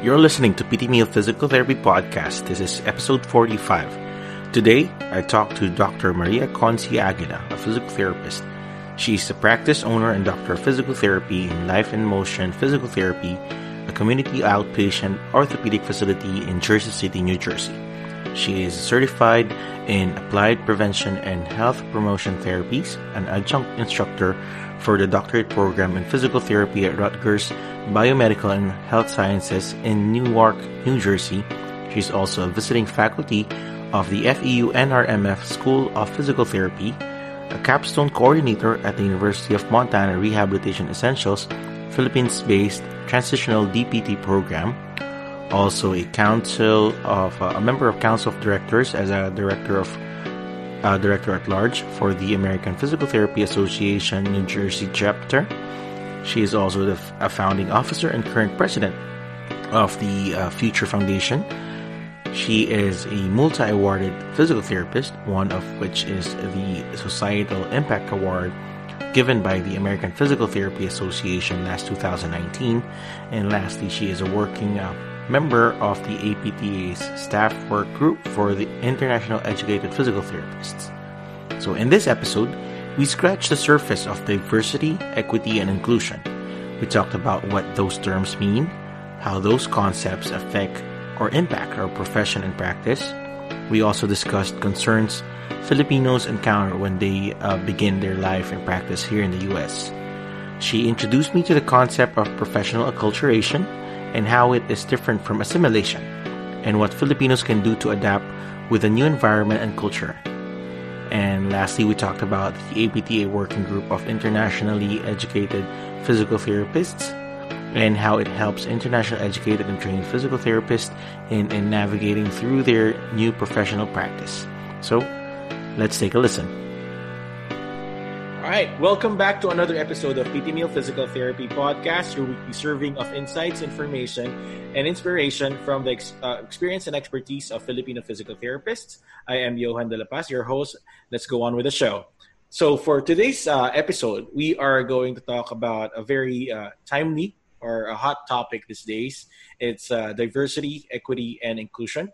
You're listening to PT Meal Physical Therapy Podcast. This is episode 45. Today, I talk to Dr. Maria Conci Aguila, a physical therapist. She's the practice owner and doctor of physical therapy in Life in Motion Physical Therapy, a community outpatient orthopedic facility in Jersey City, New Jersey. She is certified in applied prevention and health promotion therapies, an adjunct instructor for the doctorate program in physical therapy at Rutgers Biomedical and Health Sciences in Newark, New Jersey. She's also a visiting faculty of the FEU NRMF School of Physical Therapy, a capstone coordinator at the University of Montana Rehabilitation Essentials, Philippines based transitional DPT program, also a council of uh, a member of council of directors as a director of uh, director at large for the American Physical Therapy Association New Jersey chapter. She is also the, a founding officer and current president of the uh, Future Foundation. She is a multi awarded physical therapist, one of which is the Societal Impact Award given by the American Physical Therapy Association last 2019. And lastly, she is a working uh, member of the APTA's staff work group for the International Educated Physical Therapists. So, in this episode, we scratched the surface of diversity, equity, and inclusion. We talked about what those terms mean, how those concepts affect or impact our profession and practice. We also discussed concerns Filipinos encounter when they uh, begin their life and practice here in the US. She introduced me to the concept of professional acculturation and how it is different from assimilation, and what Filipinos can do to adapt with a new environment and culture. And lastly, we talked about the APTA working group of internationally educated physical therapists and how it helps international educated and trained physical therapists in, in navigating through their new professional practice. So, let's take a listen. Right, welcome back to another episode of PT Meal Physical Therapy Podcast, your weekly serving of insights, information, and inspiration from the ex- uh, experience and expertise of Filipino physical therapists. I am Johan De La Paz, your host. Let's go on with the show. So, for today's uh, episode, we are going to talk about a very uh, timely or a hot topic these days. It's uh, diversity, equity, and inclusion.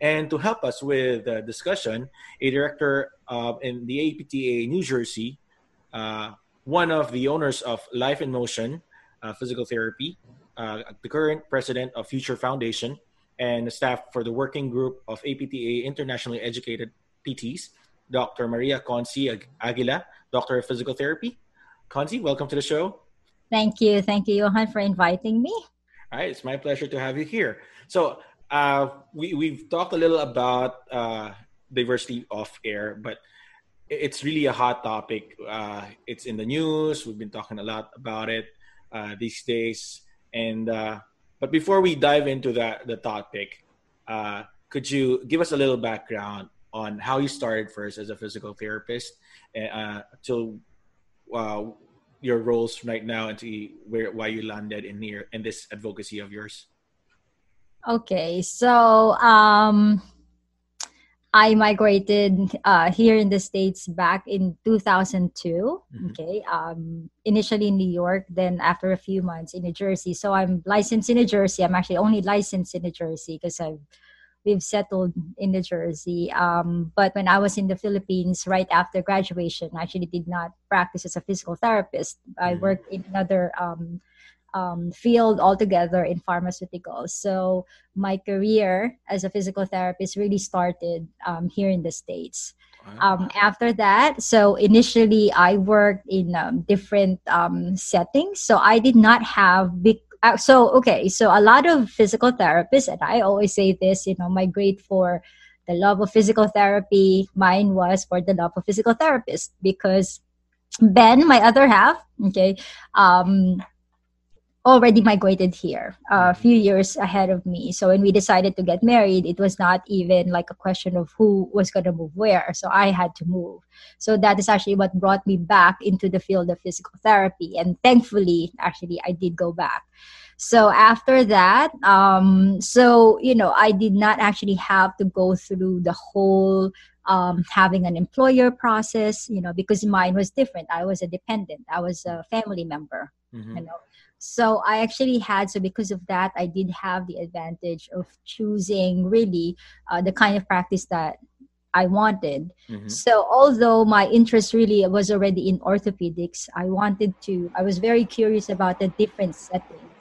And to help us with the discussion, a director in the APTA New Jersey, one of the owners of Life in Motion uh, Physical Therapy, uh, the current president of Future Foundation, and the staff for the working group of APTA Internationally Educated PTs, Dr. Maria Conci Aguila, Doctor of Physical Therapy. Conci, welcome to the show. Thank you. Thank you, Johan, for inviting me. All right, it's my pleasure to have you here. So, uh, we, we've talked a little about uh, diversity off air, but it's really a hot topic. Uh, it's in the news. We've been talking a lot about it uh, these days. And uh, but before we dive into that the topic, uh, could you give us a little background on how you started first as a physical therapist uh, to uh, your roles right now and to where why you landed in here in this advocacy of yours? Okay, so um, I migrated uh, here in the States back in 2002. Mm-hmm. Okay. Um, initially in New York, then after a few months in New Jersey. So I'm licensed in New Jersey. I'm actually only licensed in New Jersey because I've we've settled in New Jersey. Um, but when I was in the Philippines, right after graduation, I actually did not practice as a physical therapist. I mm-hmm. worked in another um, um, field altogether in pharmaceuticals. So my career as a physical therapist really started um, here in the States. Um, after that, so initially I worked in um, different um, settings. So I did not have big. Uh, so okay, so a lot of physical therapists, and I always say this, you know, migrate for the love of physical therapy. Mine was for the love of physical therapist because Ben, my other half, okay, um, already migrated here uh, a few years ahead of me. So when we decided to get married, it was not even like a question of who was going to move where. So I had to move. So that is actually what brought me back into the field of physical therapy. And thankfully, actually, I did go back. So after that, um, so you know, I did not actually have to go through the whole um, having an employer process, you know, because mine was different. I was a dependent. I was a family member, mm-hmm. you know So I actually had, so because of that, I did have the advantage of choosing really uh, the kind of practice that I wanted. Mm-hmm. So although my interest really was already in orthopedics, I wanted to, I was very curious about the different settings.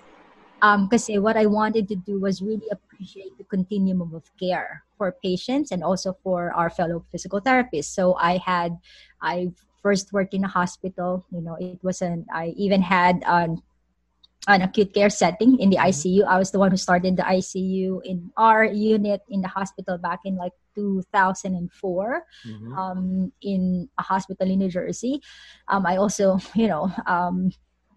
Because um, what I wanted to do was really appreciate the continuum of care for patients and also for our fellow physical therapists. So I had, I first worked in a hospital. You know, it wasn't. I even had um, an acute care setting in the mm-hmm. ICU. I was the one who started the ICU in our unit in the hospital back in like 2004 mm-hmm. um, in a hospital in New Jersey. Um, I also, you know, um,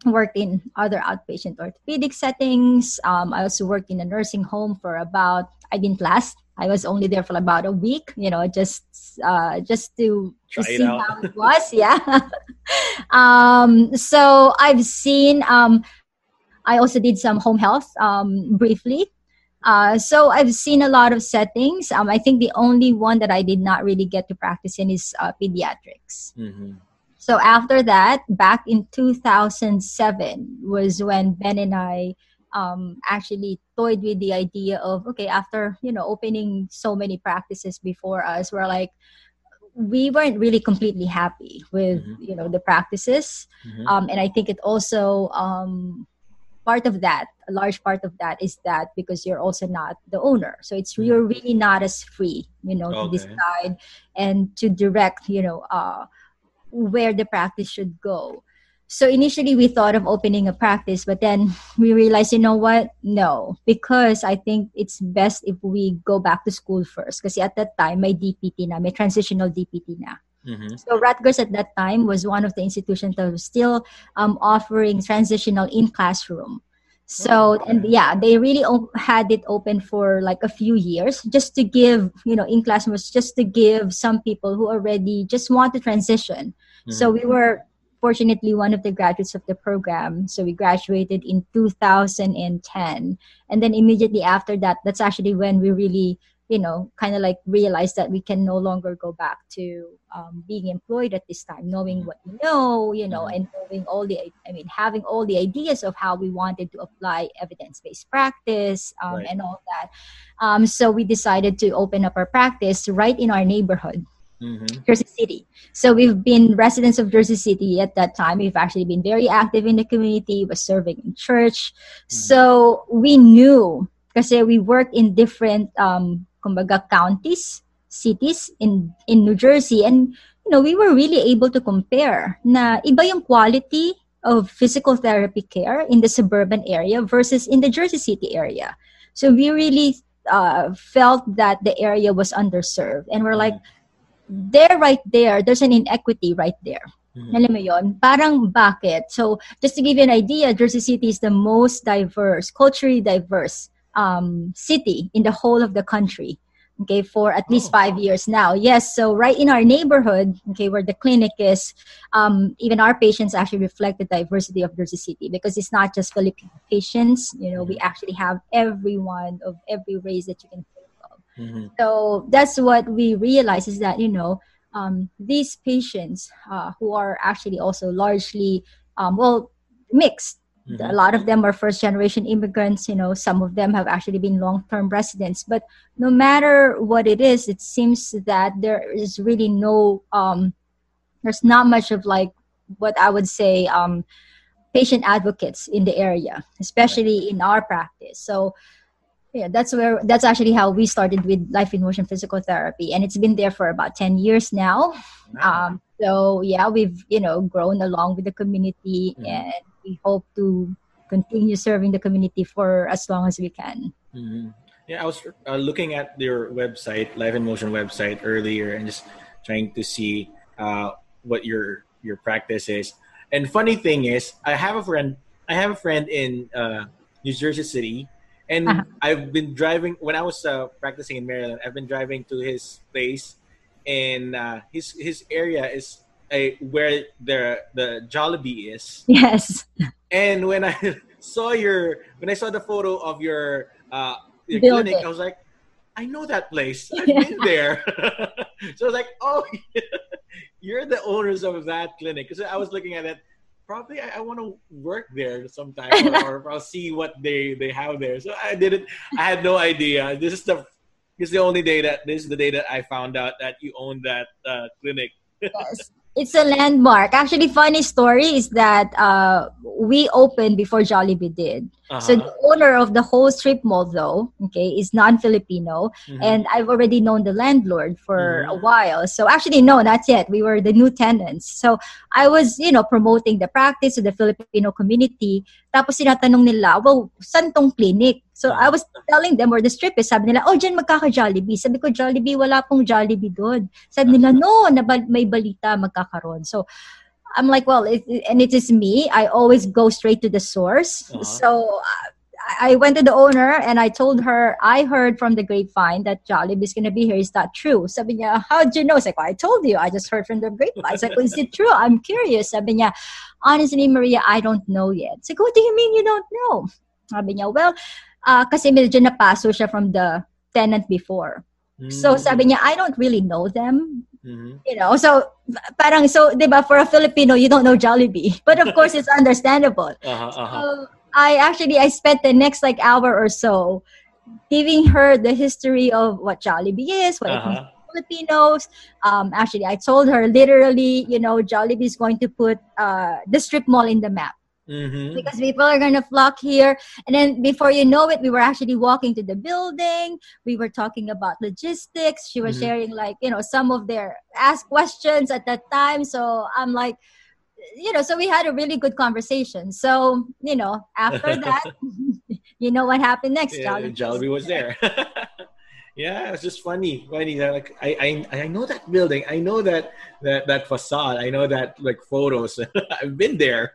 worked in other outpatient orthopedic settings. Um, I also worked in a nursing home for about, I didn't last. I was only there for about a week, you know, just uh, just to, to see how it was. Yeah. um, so I've seen um, I also did some home health um, briefly. Uh, so I've seen a lot of settings. Um, I think the only one that I did not really get to practice in is uh, pediatrics. Mm-hmm. So after that, back in 2007 was when Ben and I um, actually toyed with the idea of okay, after you know opening so many practices before us, we're like, we weren't really completely happy with mm-hmm. you know the practices, mm-hmm. um, and I think it also um, part of that a large part of that is that because you're also not the owner so it's mm. you're really not as free you know okay. to decide and to direct you know uh, where the practice should go so initially we thought of opening a practice but then we realized you know what no because i think it's best if we go back to school first because at that time my dpt na my transitional dpt na Mm-hmm. So Rutgers at that time was one of the institutions that was still um, offering transitional in classroom. So oh, and yeah, they really op- had it open for like a few years just to give you know in classroom was just to give some people who already just want to transition. Mm-hmm. So we were fortunately one of the graduates of the program. So we graduated in 2010, and then immediately after that, that's actually when we really you know kind of like realize that we can no longer go back to um, being employed at this time knowing what we know you know and knowing all the i mean having all the ideas of how we wanted to apply evidence-based practice um, right. and all that um, so we decided to open up our practice right in our neighborhood Mm-hmm. Jersey City. So we've been residents of Jersey City at that time. We've actually been very active in the community, was serving in church. Mm-hmm. So we knew because we worked in different um, kumbaga counties, cities in in New Jersey. And you know, we were really able to compare na iba yung quality of physical therapy care in the suburban area versus in the Jersey City area. So we really uh, felt that the area was underserved. And we're like there right there there's an inequity right there. Mm-hmm. alam mo yon parang bakit? So just to give you an idea jersey city is the most diverse culturally diverse um, city in the whole of the country okay for at least oh. five years now yes so right in our neighborhood okay where the clinic is um, even our patients actually reflect the diversity of jersey city because it's not just filipino patients you know we actually have everyone of every race that you can think of mm-hmm. so that's what we realize is that you know um, these patients uh, who are actually also largely um, well mixed Mm-hmm. A lot of them are first generation immigrants. You know, some of them have actually been long term residents. But no matter what it is, it seems that there is really no, um, there's not much of like what I would say um, patient advocates in the area, especially in our practice. So, yeah, that's where that's actually how we started with Life in Motion Physical Therapy, and it's been there for about ten years now. Um, so yeah, we've you know grown along with the community mm-hmm. and we hope to continue serving the community for as long as we can. Mm-hmm. Yeah, I was uh, looking at your website, Life in Motion website earlier, and just trying to see uh, what your your practice is. And funny thing is, I have a friend. I have a friend in uh, New Jersey City, and uh-huh. I've been driving when I was uh, practicing in Maryland. I've been driving to his place, and uh, his his area is a, where the the Jollibee is. Yes. And when I saw your when I saw the photo of your uh your clinic, I was like, I know that place. I've been there. so I was like, oh, you're the owners of that clinic. Because I was looking at it, probably I, I want to work there sometime or, or, I'll see what they they have there. So I didn't. I had no idea. This is the this is the only day that this is the day that I found out that you own that uh, clinic. yes it's a landmark. Actually, funny story is that uh, we opened before Jollibee did. Uh-huh. So the owner of the whole strip mall, though, okay, is non-Filipino, mm-hmm. and I've already known the landlord for mm-hmm. a while. So actually, no, not yet. We were the new tenants. So I was, you know, promoting the practice to the Filipino community. Tapos sinatanong nila, well, saan tong clinic? So I was telling them where the strip is. Sabi nila, oh, dyan magkaka-Jollibee. Sabi ko, Jollibee, wala pong Jollibee doon. Sabi nila, no, nabal- may balita magkakaroon. So I'm like, well, it, and it is me. I always go straight to the source. Uh-huh. So I went to the owner and I told her, I heard from the grapevine that Jollibee is going to be here. Is that true? Sabi niya, how'd you know? Sabi well, I told you. I just heard from the grapevine. Sabi ko, is it true? I'm curious. Sabi niya, honestly, Maria, I don't know yet. Sabi ko, what do you mean you don't know? Sabi niya, well, uh, kasi medyo napaso siya from the tenant before. Mm. So sabi niya, I don't really know them. Mm-hmm. You know, so parang so, 'di ba, for a Filipino, you don't know Jollibee. But of course, it's understandable. Uh-huh, uh-huh. So I actually I spent the next like hour or so giving her the history of what Jollibee is, what uh-huh. it means Filipinos. Um, actually, I told her literally, you know, Jollibee is going to put uh, the strip mall in the map. Mm-hmm. Because people are going to flock here. And then before you know it, we were actually walking to the building. We were talking about logistics. She was mm-hmm. sharing, like, you know, some of their ask questions at that time. So I'm like, you know, so we had a really good conversation. So, you know, after that, you know what happened next? Yeah, Jollibee, Jollibee was there. yeah, it's just funny. Funny that like I, I I know that building. I know that that that facade. I know that like photos. I've been there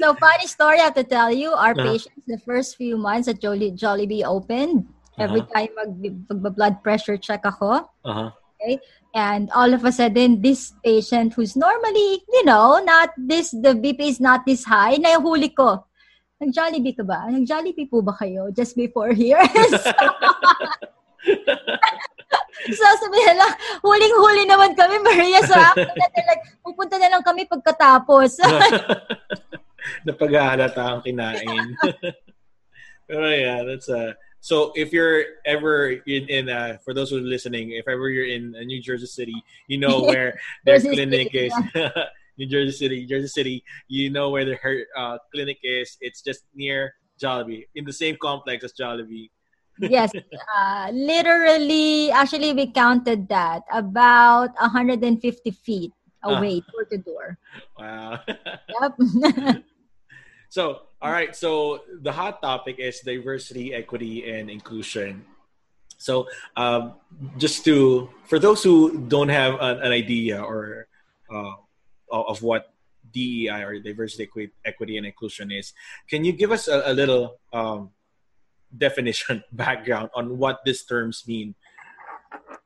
so funny story I have to tell you. Our uh-huh. patients, the first few months at Jolly, Jollibee opened, every uh-huh. time mag, blood pressure check ako. Uh-huh. Okay? And all of a sudden, this patient who's normally, you know, not this, the BP is not this high, nahuli ko. Nag-Jollibee ka ba? Nag-Jollibee po ba kayo just before here? so sabihin lang, huling-huli naman kami, Maria. So after that, like, pupunta na lang kami pagkatapos. Napaghahalata ang kinain. Pero yeah, that's uh so if you're ever in, in uh, for those who are listening, if ever you're in uh, New Jersey City, you know where their clinic City, is. Yeah. New Jersey City, New Jersey City, you know where the her uh, clinic is. It's just near Jollibee, in the same complex as Jollibee. yes, uh, literally, actually, we counted that about 150 feet away, uh, door to door. Wow. Yep. So, all right. So the hot topic is diversity, equity, and inclusion. So, um, just to for those who don't have an, an idea or uh, of what DEI or diversity, equity, and inclusion is, can you give us a, a little um, definition background on what these terms mean?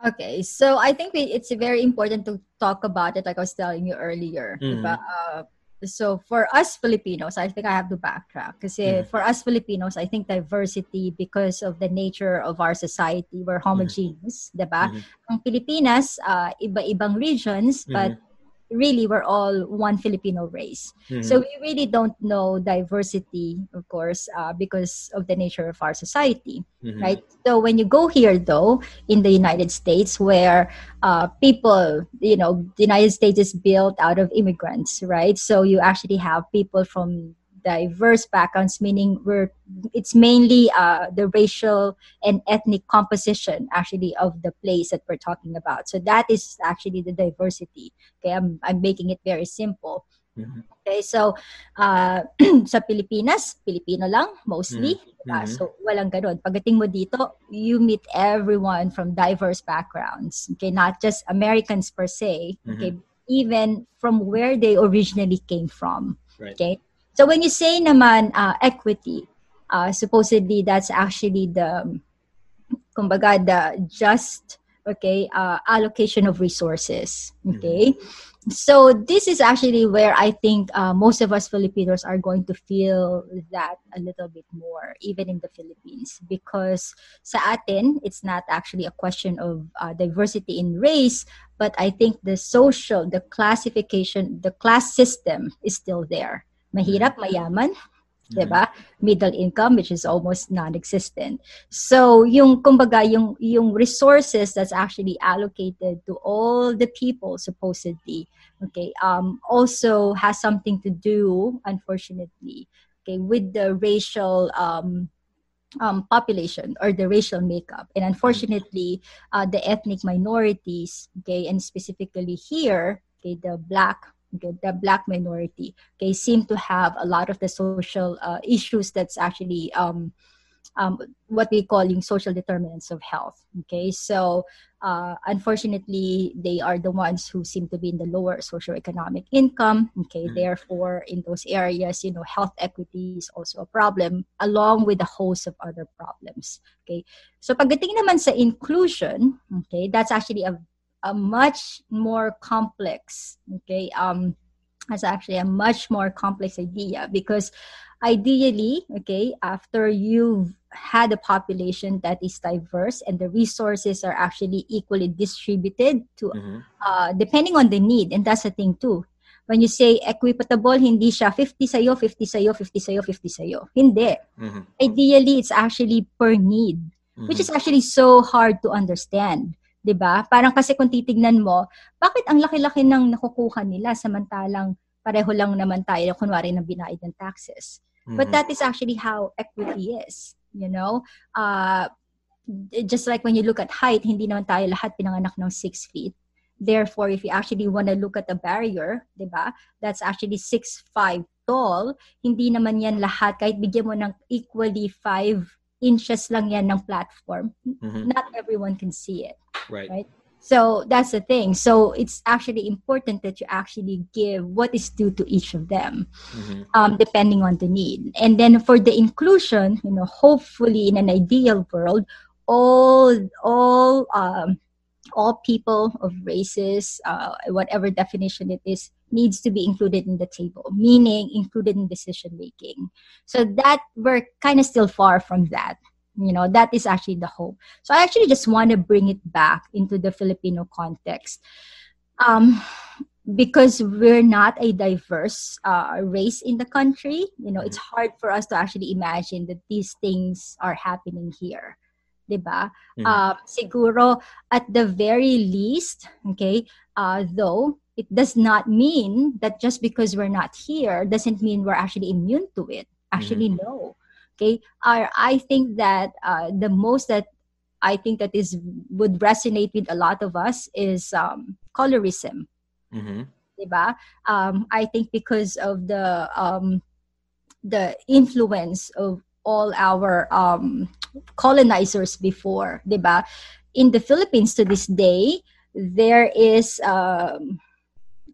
Okay, so I think we, it's very important to talk about it, like I was telling you earlier. Mm-hmm. Uh, so for us Filipinos, I think I have to backtrack because mm. for us Filipinos, I think diversity because of the nature of our society, we're mm-hmm. homogeneous, mm. diba? Mm-hmm. Ang Pilipinas, uh, iba-ibang regions, but really we're all one Filipino race. Mm-hmm. So we really don't know diversity, of course, uh, because of the nature of our society, mm-hmm. right? So when you go here, though, in the United States, where uh, people, you know, the United States is built out of immigrants, right? So you actually have people from diverse backgrounds, meaning we're it's mainly uh, the racial and ethnic composition actually of the place that we're talking about. So that is actually the diversity. Okay, I'm I'm making it very simple. Mm-hmm. Okay, so uh, sa Pilipinas, Pilipino lang mostly. Mm-hmm. Uh, so walang ganun. Pagdating mo dito, you meet everyone from diverse backgrounds. Okay, not just Americans per se. Okay, mm-hmm. even from where they originally came from. Right. Okay, so when you say naman uh, equity, uh, supposedly that's actually the, kumbaga, the just, okay, uh, allocation of resources, okay? Mm-hmm. so this is actually where I think uh, most of us Filipinos are going to feel that a little bit more, even in the Philippines, because sa atin, it's not actually a question of uh, diversity in race, but I think the social, the classification, the class system is still there. Mahirap, mayaman, mm-hmm. 'di ba? Middle income which is almost non-existent. So yung kumbaga yung yung resources that's actually allocated to all the people supposedly, okay, um also has something to do unfortunately, okay, with the racial um um, population or the racial makeup. And unfortunately, uh, the ethnic minorities, okay, and specifically here, okay, the black okay, the black minority okay seem to have a lot of the social uh, issues that's actually um, um, what we calling social determinants of health okay? So uh, unfortunately they are the ones who seem to be in the lower socioeconomic income okay? Mm-hmm. therefore in those areas you know health equity is also a problem along with a host of other problems okay? So pagdating naman sa inclusion okay that's actually a a much more complex okay um that's actually a much more complex idea because ideally okay after you've had a population that is diverse and the resources are actually equally distributed to mm-hmm. uh, depending on the need and that's the thing too when you say equitable hindi siya 50 sa'yo 50 sa'yo 50 sa'yo 50 sa'yo hindi mm-hmm. ideally it's actually per need mm-hmm. which is actually so hard to understand 'di ba? Parang kasi kung titignan mo, bakit ang laki-laki ng nakukuha nila samantalang pareho lang naman tayo kunwari ng binayad ng taxes. Mm-hmm. But that is actually how equity is, you know? Uh, just like when you look at height, hindi naman tayo lahat pinanganak ng 6 feet. Therefore, if you actually want to look at a barrier, 'di ba? That's actually 6'5 tall, hindi naman yan lahat kahit bigyan mo ng equally 5 inches lang yan ng platform. Mm-hmm. Not everyone can see it. Right. Right. So that's the thing. So it's actually important that you actually give what is due to each of them, mm-hmm. um, depending on the need. And then for the inclusion, you know, hopefully in an ideal world, all all um, all people of races, uh, whatever definition it is, needs to be included in the table, meaning included in decision making. So that we're kind of still far from that. You know, that is actually the hope. So I actually just want to bring it back into the Filipino context. Um, because we're not a diverse uh, race in the country, you know, it's hard for us to actually imagine that these things are happening here. 'Di ba? Mm-hmm. Uh, siguro at the very least, okay, uh, though it does not mean that just because we're not here doesn't mean we're actually immune to it actually mm-hmm. no okay I, I think that uh, the most that i think that is would resonate with a lot of us is um, colorism mm-hmm. um, i think because of the um, the influence of all our um, colonizers before diba in the philippines to this day there is um,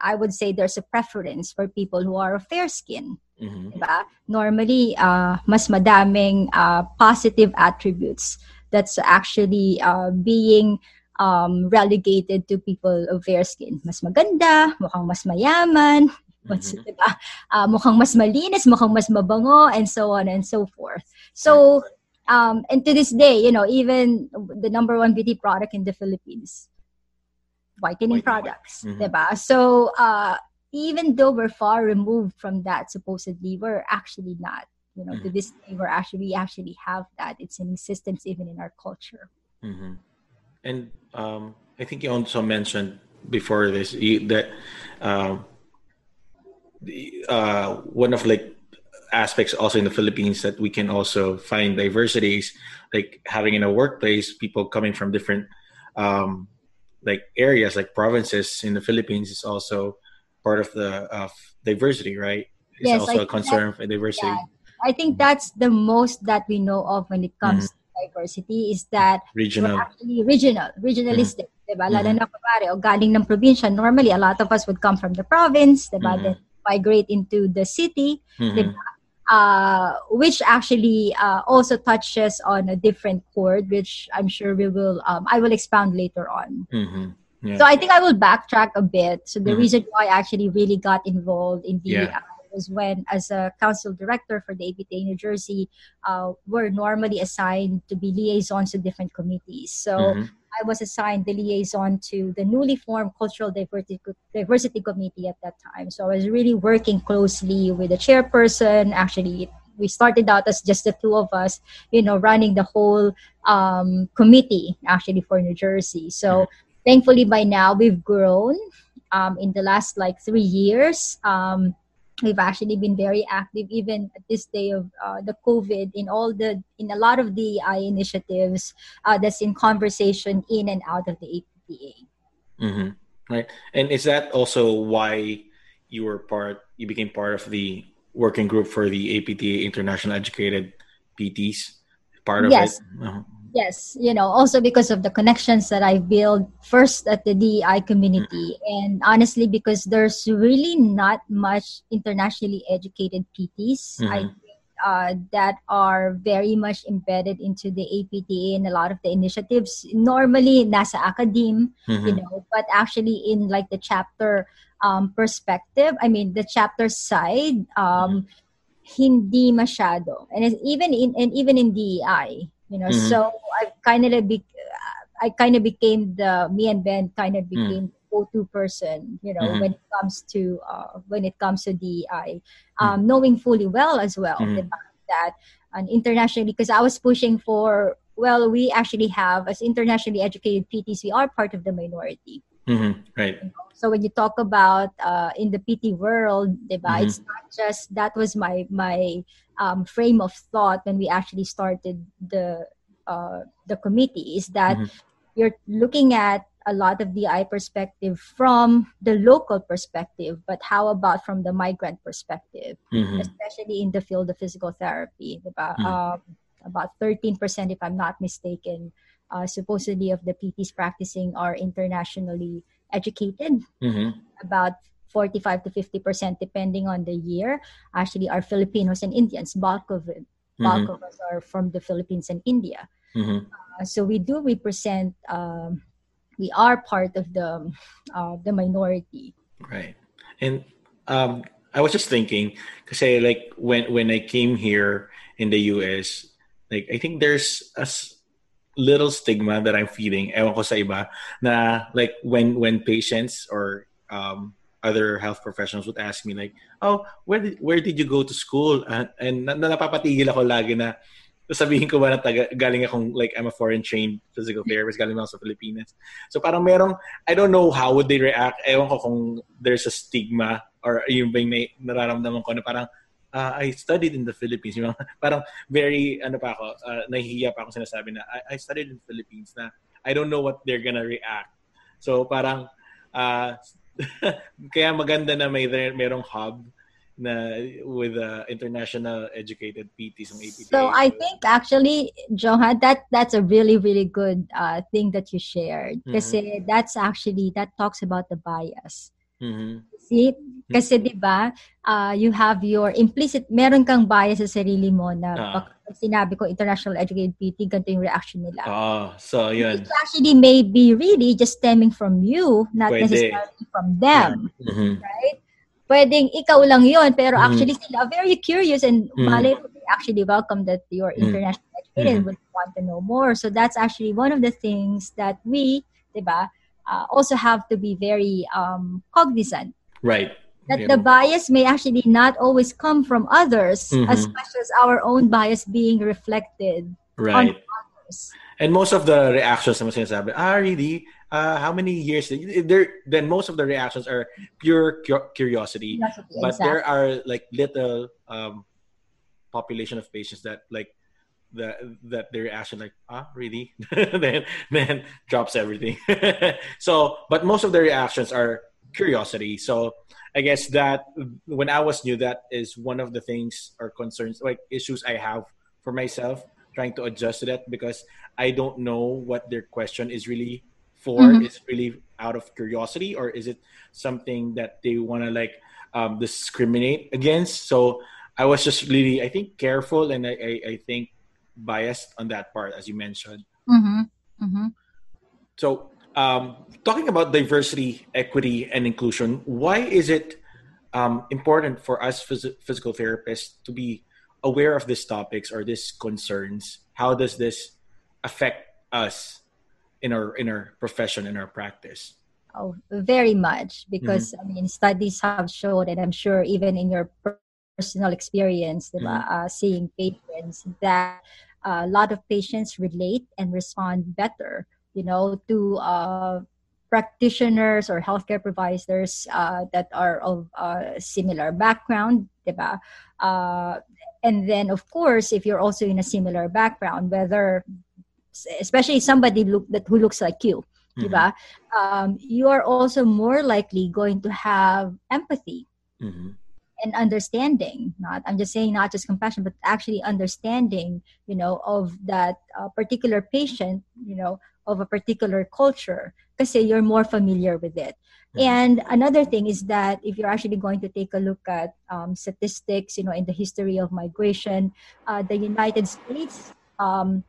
I would say there's a preference for people who are of fair skin. Mm-hmm. Diba? Normally, uh, mas madaming uh, positive attributes that's actually uh, being um, relegated to people of fair skin. Mas maganda, mukhang mas mayaman, mm-hmm. diba? uh, mukhang mas malinis, mukhang mas mabango, and so on and so forth. So, um, and to this day, you know, even the number one beauty product in the Philippines whitening, products, mm-hmm. diba? So, uh, even though we're far removed from that, supposedly, we're actually not. You know, mm-hmm. to this day, we're actually we actually have that. It's in existence even in our culture. Mm-hmm. And um, I think you also mentioned before this that um, uh, one of like aspects also in the Philippines that we can also find diversities, like having in a workplace people coming from different um, like areas like provinces in the Philippines is also part of the of diversity, right? It's yes, also a concern for diversity. Yeah. I think that's the most that we know of when it comes mm-hmm. to diversity is that regional actually regional, regionalistic, mm-hmm. diba? Lalo mm-hmm. na o galing ng probinsya, normally a lot of us would come from the province, diba? Mm-hmm. Then migrate into the city, mm-hmm. uh, which actually uh, also touches on a different chord, which I'm sure we will um, I will expound later on. Mm-hmm. Yeah. So I think I will backtrack a bit. So the Mhm. reason why I actually really got involved in DEI Yeah. Was when, as a council director for the APTA New Jersey, uh, we're normally assigned to be liaisons to different committees. So Mhm. I was assigned the liaison to the newly formed Cultural Diversity, Diversity Committee at that time. So I was really working closely with the chairperson. Actually, we started out as just the two of us, you know, running the whole um, committee actually for New Jersey. So thankfully, by now we've grown. Um, in the last like three years, um, we've actually been very active even at this day of uh, the covid in all the in a lot of the initiatives uh, that's in conversation in and out of the apta hmm Right. And is that also why you were part, you became part of the working group for the APTA International Educated PTs? Part of Yes. it? Uh-huh. Yes you know also because of the connections that i built first at the dei community. And honestly because there's really not much internationally educated pts i Mhm. think uh, that are very much embedded into the apta and a lot of the initiatives. Normally nasa academe Mhm. you know but actually in like the chapter um, perspective i mean the chapter side um, hindi masyado. And it's even in and even in DEI you know Mhm. so I kind of be I kind of became the me and Ben kind of became the go-to person you know Mhm. when it comes to uh, when it comes to DEI um, knowing fully well as well Mhm. that and internationally because I was pushing for well we actually have as internationally educated PTs we are part of the minority Mhm. Right. so when you talk about uh, in the PT world, diba, Mhm. it's not just that was my my um, frame of thought when we actually started the uh, the committee is that Mhm. you're looking at a lot of the eye perspective from the local perspective, but how about from the migrant perspective, Mhm. especially in the field of physical therapy? Diba? Mhm. Um, about 13%, if I'm not mistaken, uh, supposedly of the PTs practicing are internationally educated Mhm. about 45 to 50 percent depending on the year actually are filipinos and indians bulk of it bulk Mhm. of us are from the philippines and india Mhm. Uh, so we do represent um, we are part of the uh, the minority Right. And um, I was just thinking, because like when when I came here in the US, like I think there's a little stigma that I'm feeling. Ewan ko sa iba na like when when patients or um, other health professionals would ask me like, oh, where did where did you go to school? Uh, and na, na napapatigil ako lagi na sabihin ko ba na taga, galing akong like I'm a foreign trained physical therapist galing ako sa Pilipinas. So parang merong I don't know how would they react. Ewan ko kung there's a stigma or yung ba yung na, nararamdaman ko na parang uh, I studied in the Philippines. Yung mga- parang very, ano pa ako, uh, nahihiya pa ako sinasabi na I, I studied in the Philippines na I don't know what they're gonna react. So parang, uh, kaya maganda na may merong hub na with uh, international educated PTs ng APTA. so i think actually johan that that's a really really good uh, thing that you shared Mhm. that's actually that talks about the bias Mhm. See? Kasi 'di ba, uh, you have your implicit meron kang bias sa sarili mo na Ah. pag sinabi ko international educated PT ganito yung reaction nila. Oh, so yun. It actually may be really just stemming from you, not Pwede. necessarily from them. Mhm. Pwedeng ikaw lang yon pero Mhm. actually sila very curious and Mhm. malay mo, they actually welcome that you're Mhm. international educated Mhm. and would want to know more. So that's actually one of the things that we, 'di ba, uh, also have to be very um, cognizant Right. that the bias may actually not always come from others Mhm. as much as our own bias being reflected Right. on others. And most of the reactions naman sinasabi, ah, really? Uh, how many years? There, then most of the reactions are pure curiosity. Curiosity, But exactly. there are like little um, population of patients that like that that their reaction like ah really then then drops everything so but most of the reactions are curiosity so i guess that when i was new that is one of the things or concerns like issues i have for myself trying to adjust to that because i don't know what their question is really for Mhm. is really out of curiosity or is it something that they want to like um, discriminate against so i was just really i think careful and i, I, I think biased on that part as you mentioned Mm-hmm. Mm-hmm. so um, talking about diversity, equity, and inclusion, why is it um, important for us phys- physical therapists to be aware of these topics or these concerns? How does this affect us in our in our profession in our practice? Oh, very much because mm-hmm. I mean studies have shown, and I'm sure even in your personal experience, mm-hmm. uh, seeing patients that a lot of patients relate and respond better, you know, to uh, practitioners or healthcare providers uh, that are of uh, similar background, diba? Uh, and then, of course, if you're also in a similar background, whether especially somebody look that who looks like you, mm-hmm. diba? Um, you are also more likely going to have empathy. Mm-hmm and understanding not i'm just saying not just compassion but actually understanding you know of that uh, particular patient you know of a particular culture because you're more familiar with it mm-hmm. and another thing is that if you're actually going to take a look at um, statistics you know in the history of migration uh, the united states um,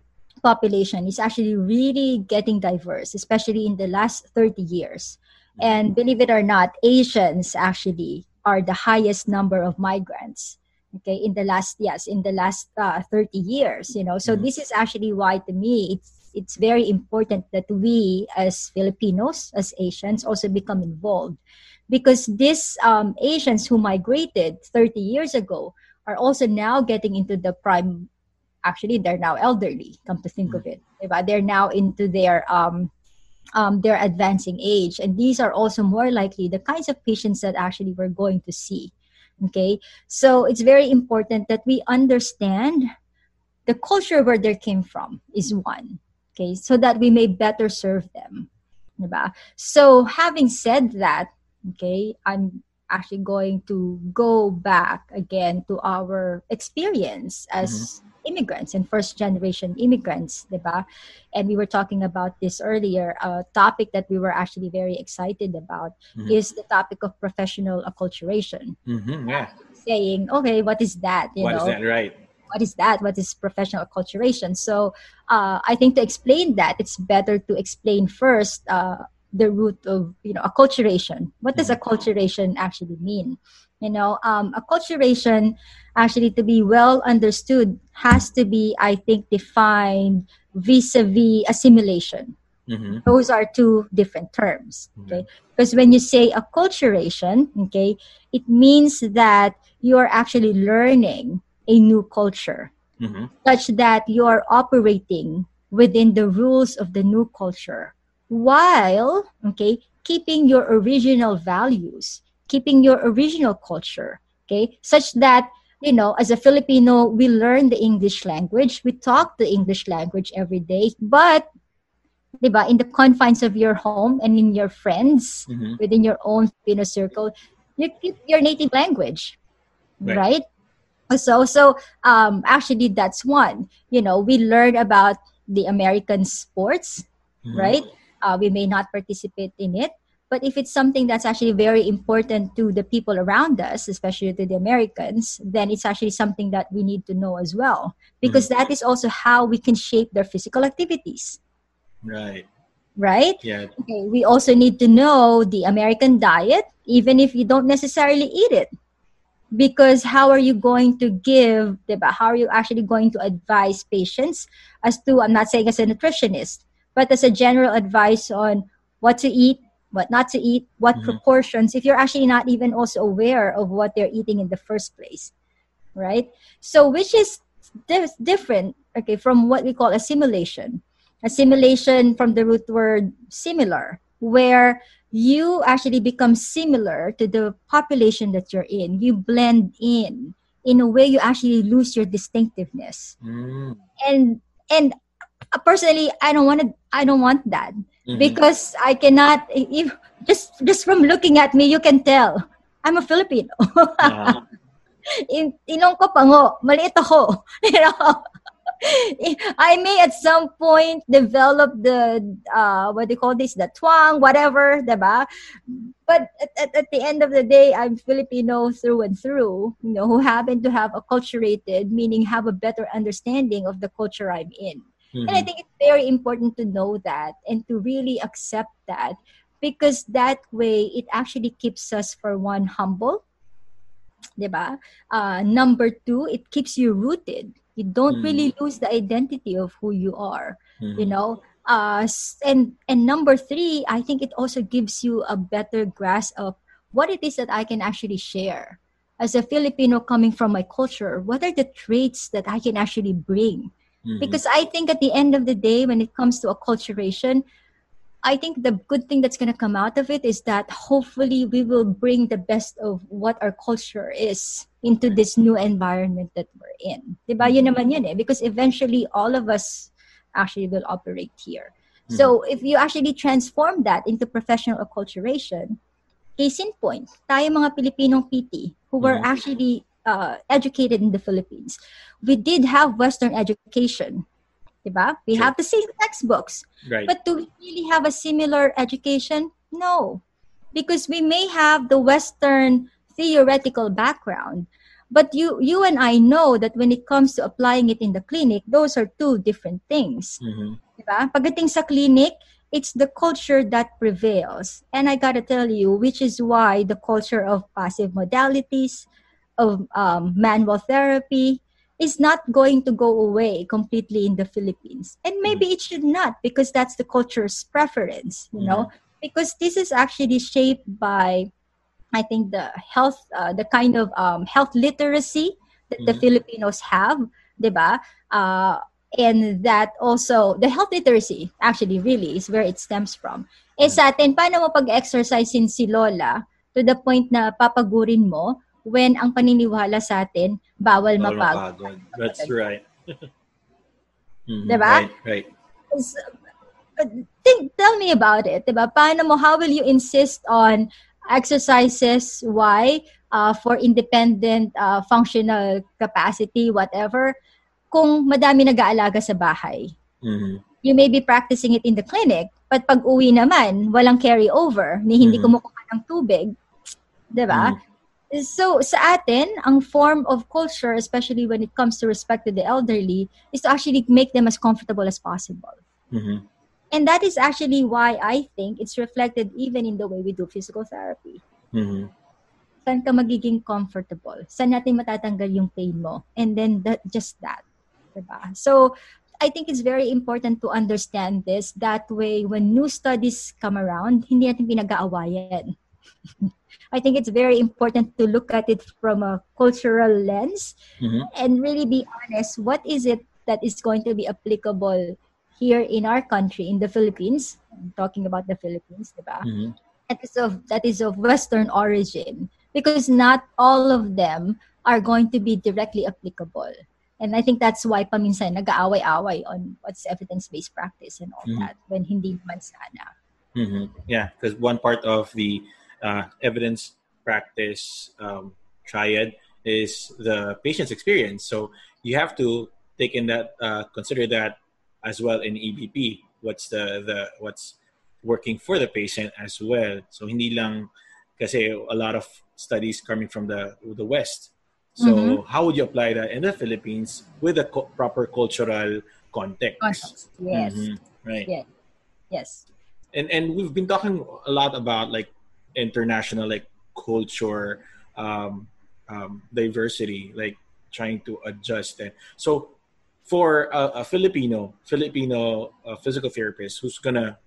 population is actually really getting diverse especially in the last 30 years mm-hmm. and believe it or not asians actually are the highest number of migrants okay in the last yes in the last uh, 30 years you know so mm-hmm. this is actually why to me it's it's very important that we as filipinos as asians also become involved because these um, asians who migrated 30 years ago are also now getting into the prime actually they're now elderly come to think mm-hmm. of it they're now into their um, um, their advancing age. And these are also more likely the kinds of patients that actually we're going to see. Okay, so it's very important that we understand the culture where they came from is one. Okay, so that we may better serve them. Diba? So having said that, okay, I'm actually going to go back again to our experience as mm-hmm immigrants and first generation immigrants, diba? And we were talking about this earlier. A topic that we were actually very excited about mm-hmm. is the topic of professional acculturation. Mm-hmm, yeah. Saying, okay, what is that? You what know? is that, right? What is that? What is professional acculturation? So uh, I think to explain that, it's better to explain first uh, the root of you know acculturation. What does mm-hmm. acculturation actually mean? You know, um, acculturation actually to be well understood has to be, I think, defined vis-a-vis assimilation. Mm-hmm. Those are two different terms. Mm-hmm. Okay, because when you say acculturation, okay, it means that you are actually learning a new culture, mm-hmm. such that you are operating within the rules of the new culture, while okay keeping your original values keeping your original culture okay such that you know as a filipino we learn the english language we talk the english language every day but diba, in the confines of your home and in your friends mm-hmm. within your own Filipino circle you keep your native language right, right? So so um actually that's one you know we learn about the american sports mm-hmm. right uh, we may not participate in it but if it's something that's actually very important to the people around us, especially to the Americans, then it's actually something that we need to know as well. Because mm-hmm. that is also how we can shape their physical activities. Right. Right? Yeah. Okay. We also need to know the American diet, even if you don't necessarily eat it. Because how are you going to give, how are you actually going to advise patients as to, I'm not saying as a nutritionist, but as a general advice on what to eat, what not to eat, what mm-hmm. proportions, if you're actually not even also aware of what they're eating in the first place, right? So, which is di- different, okay, from what we call assimilation. Assimilation from the root word similar, where you actually become similar to the population that you're in. You blend in. In a way, you actually lose your distinctiveness. Mm. And and personally, I don't want to. I don't want that mm-hmm. because I cannot. If, just just from looking at me, you can tell I'm a Filipino. In, ilong ko pango, maliit ako. You know, I may at some point develop the uh, what do you call this, the twang, whatever, diba? But at, at, at, the end of the day, I'm Filipino through and through. You know, who happen to have acculturated, meaning have a better understanding of the culture I'm in. Mm-hmm. And I think it's very important to know that and to really accept that because that way it actually keeps us for one humble. Diba? Uh, number two, it keeps you rooted. You don't mm-hmm. really lose the identity of who you are. Mm-hmm. You know, uh, and and number three i think it also gives you a better grasp of what it is that i can actually share as a filipino coming from my culture what are the traits that i can actually bring mm-hmm. because i think at the end of the day when it comes to acculturation i think the good thing that's going to come out of it is that hopefully we will bring the best of what our culture is into this new environment that we're in diba yun naman yun eh because eventually all of us actually will operate here. Mm-hmm. So if you actually transform that into professional acculturation, case in point, tayo mga Pilipinong PT who were mm-hmm. actually uh, educated in the Philippines, we did have Western education. Diba? We sure. have the same textbooks. Right. But do we really have a similar education? No. Because we may have the Western theoretical background, but you you and I know that when it comes to applying it in the clinic, those are two different things. Mm-hmm. Diba? Pagdating sa clinic, it's the culture that prevails. And I gotta tell you, which is why the culture of passive modalities, of um, manual therapy, is not going to go away completely in the Philippines. And maybe mm-hmm. it should not because that's the culture's preference, you mm-hmm. know, because this is actually shaped by I think the health, uh, the kind of um, health literacy that mm-hmm. the Filipinos have, diba? Uh, and that also, the health literacy actually really is where it stems from. Eh mm-hmm. sa atin, paano mo pag-exercisein si Lola to the point na papagurin mo when ang paniniwala sa atin, bawal mapagod. That's right. mm-hmm. Diba? Right, right. Uh, think, tell me about it. Diba? Paano mo, how will you insist on exercises why uh, for independent uh, functional capacity whatever kung madami nag-aalaga sa bahay mm-hmm. you may be practicing it in the clinic but pag uwi naman walang carry over ni hindi mm-hmm. kumukuha ng tubig 'di ba mm-hmm. so sa atin ang form of culture especially when it comes to respect to the elderly is to actually make them as comfortable as possible mm-hmm. And that is actually why I think it's reflected even in the way we do physical therapy. Mm-hmm. Saan ka magiging comfortable? Saan natin matatanggal yung pain mo? And then that, just that. Diba? So, I think it's very important to understand this. That way, when new studies come around, hindi natin pinag-aawayan. I think it's very important to look at it from a cultural lens mm-hmm. and really be honest. What is it that is going to be applicable here in our country, in the Philippines, I'm talking about the Philippines, diba? Mm-hmm. That is of that is of Western origin because not all of them are going to be directly applicable. And I think that's why paminsan nag-aaway-away on what's evidence-based practice and all mm-hmm. that when hindi man sana. Mm-hmm. Yeah, because one part of the uh, evidence practice um, triad is the patient's experience. So you have to take in that, uh, consider that as well in EBP what's the the what's working for the patient as well so hindi lang kasi a lot of studies coming from the the west so mm-hmm. how would you apply that in the Philippines with a co- proper cultural context, context. yes mm-hmm. right yeah. yes and and we've been talking a lot about like international like culture um, um, diversity like trying to adjust and so for a, a Filipino Filipino uh, physical therapist who's gonna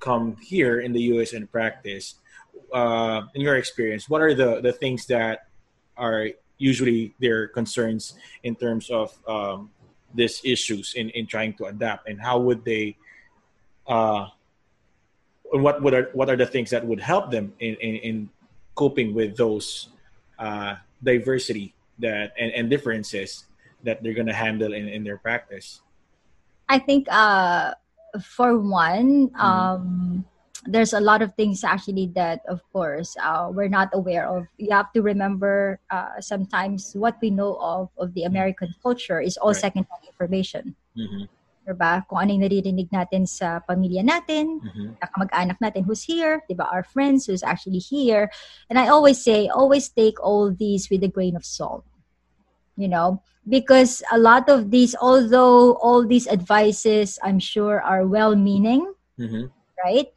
come here in the U.S. and practice, uh, in your experience, what are the the things that are usually their concerns in terms of um, these issues in, in trying to adapt, and how would they? Uh, what would are what are the things that would help them in, in, in coping with those uh, diversity that and, and differences that they're going to handle in, in their practice? I think uh, for one, mm-hmm. um, there's a lot of things actually that, of course, uh, we're not aware of. You have to remember uh, sometimes what we know of of the American culture is all right. secondhand information. Mm-hmm. Diba? Kung ano yung naririnig natin sa pamilya natin, mm-hmm. anak natin who's here, diba? Our friends who's actually here. And I always say, always take all these with a grain of salt you know because a lot of these although all these advices i'm sure are well meaning mm-hmm. right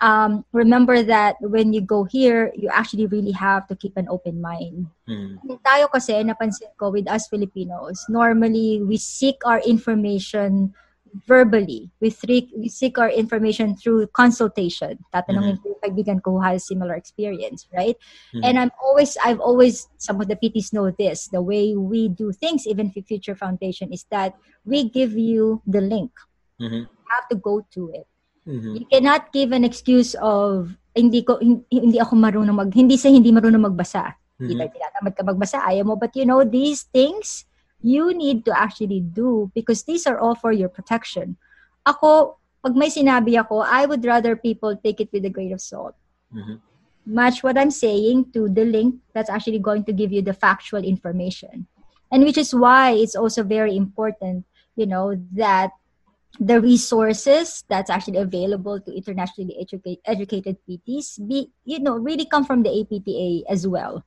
um, remember that when you go here you actually really have to keep an open mind mm-hmm. tayo kasi napansin ko with us filipinos normally we seek our information verbally. We, seek, we seek our information through consultation. Tatanungin mm-hmm. ko yung kaibigan ko who has similar experience, right? Mm-hmm. And I'm always, I've always, some of the PTs know this, the way we do things, even for Future Foundation, is that we give you the link. Mm-hmm. You have to go to it. Mm-hmm. You cannot give an excuse of, hindi ko, hindi ako marunong mag, hindi sa hindi marunong magbasa. Mm-hmm. Either tinatamad ka magbasa, ayaw mo, but you know, these things, you need to actually do because these are all for your protection. Ako, pag may sinabi ako, I would rather people take it with a grain of salt. Mm-hmm. Match what I'm saying to the link that's actually going to give you the factual information. And which is why it's also very important, you know, that the resources that's actually available to internationally educate, educated PTs be, you know, really come from the APTA as well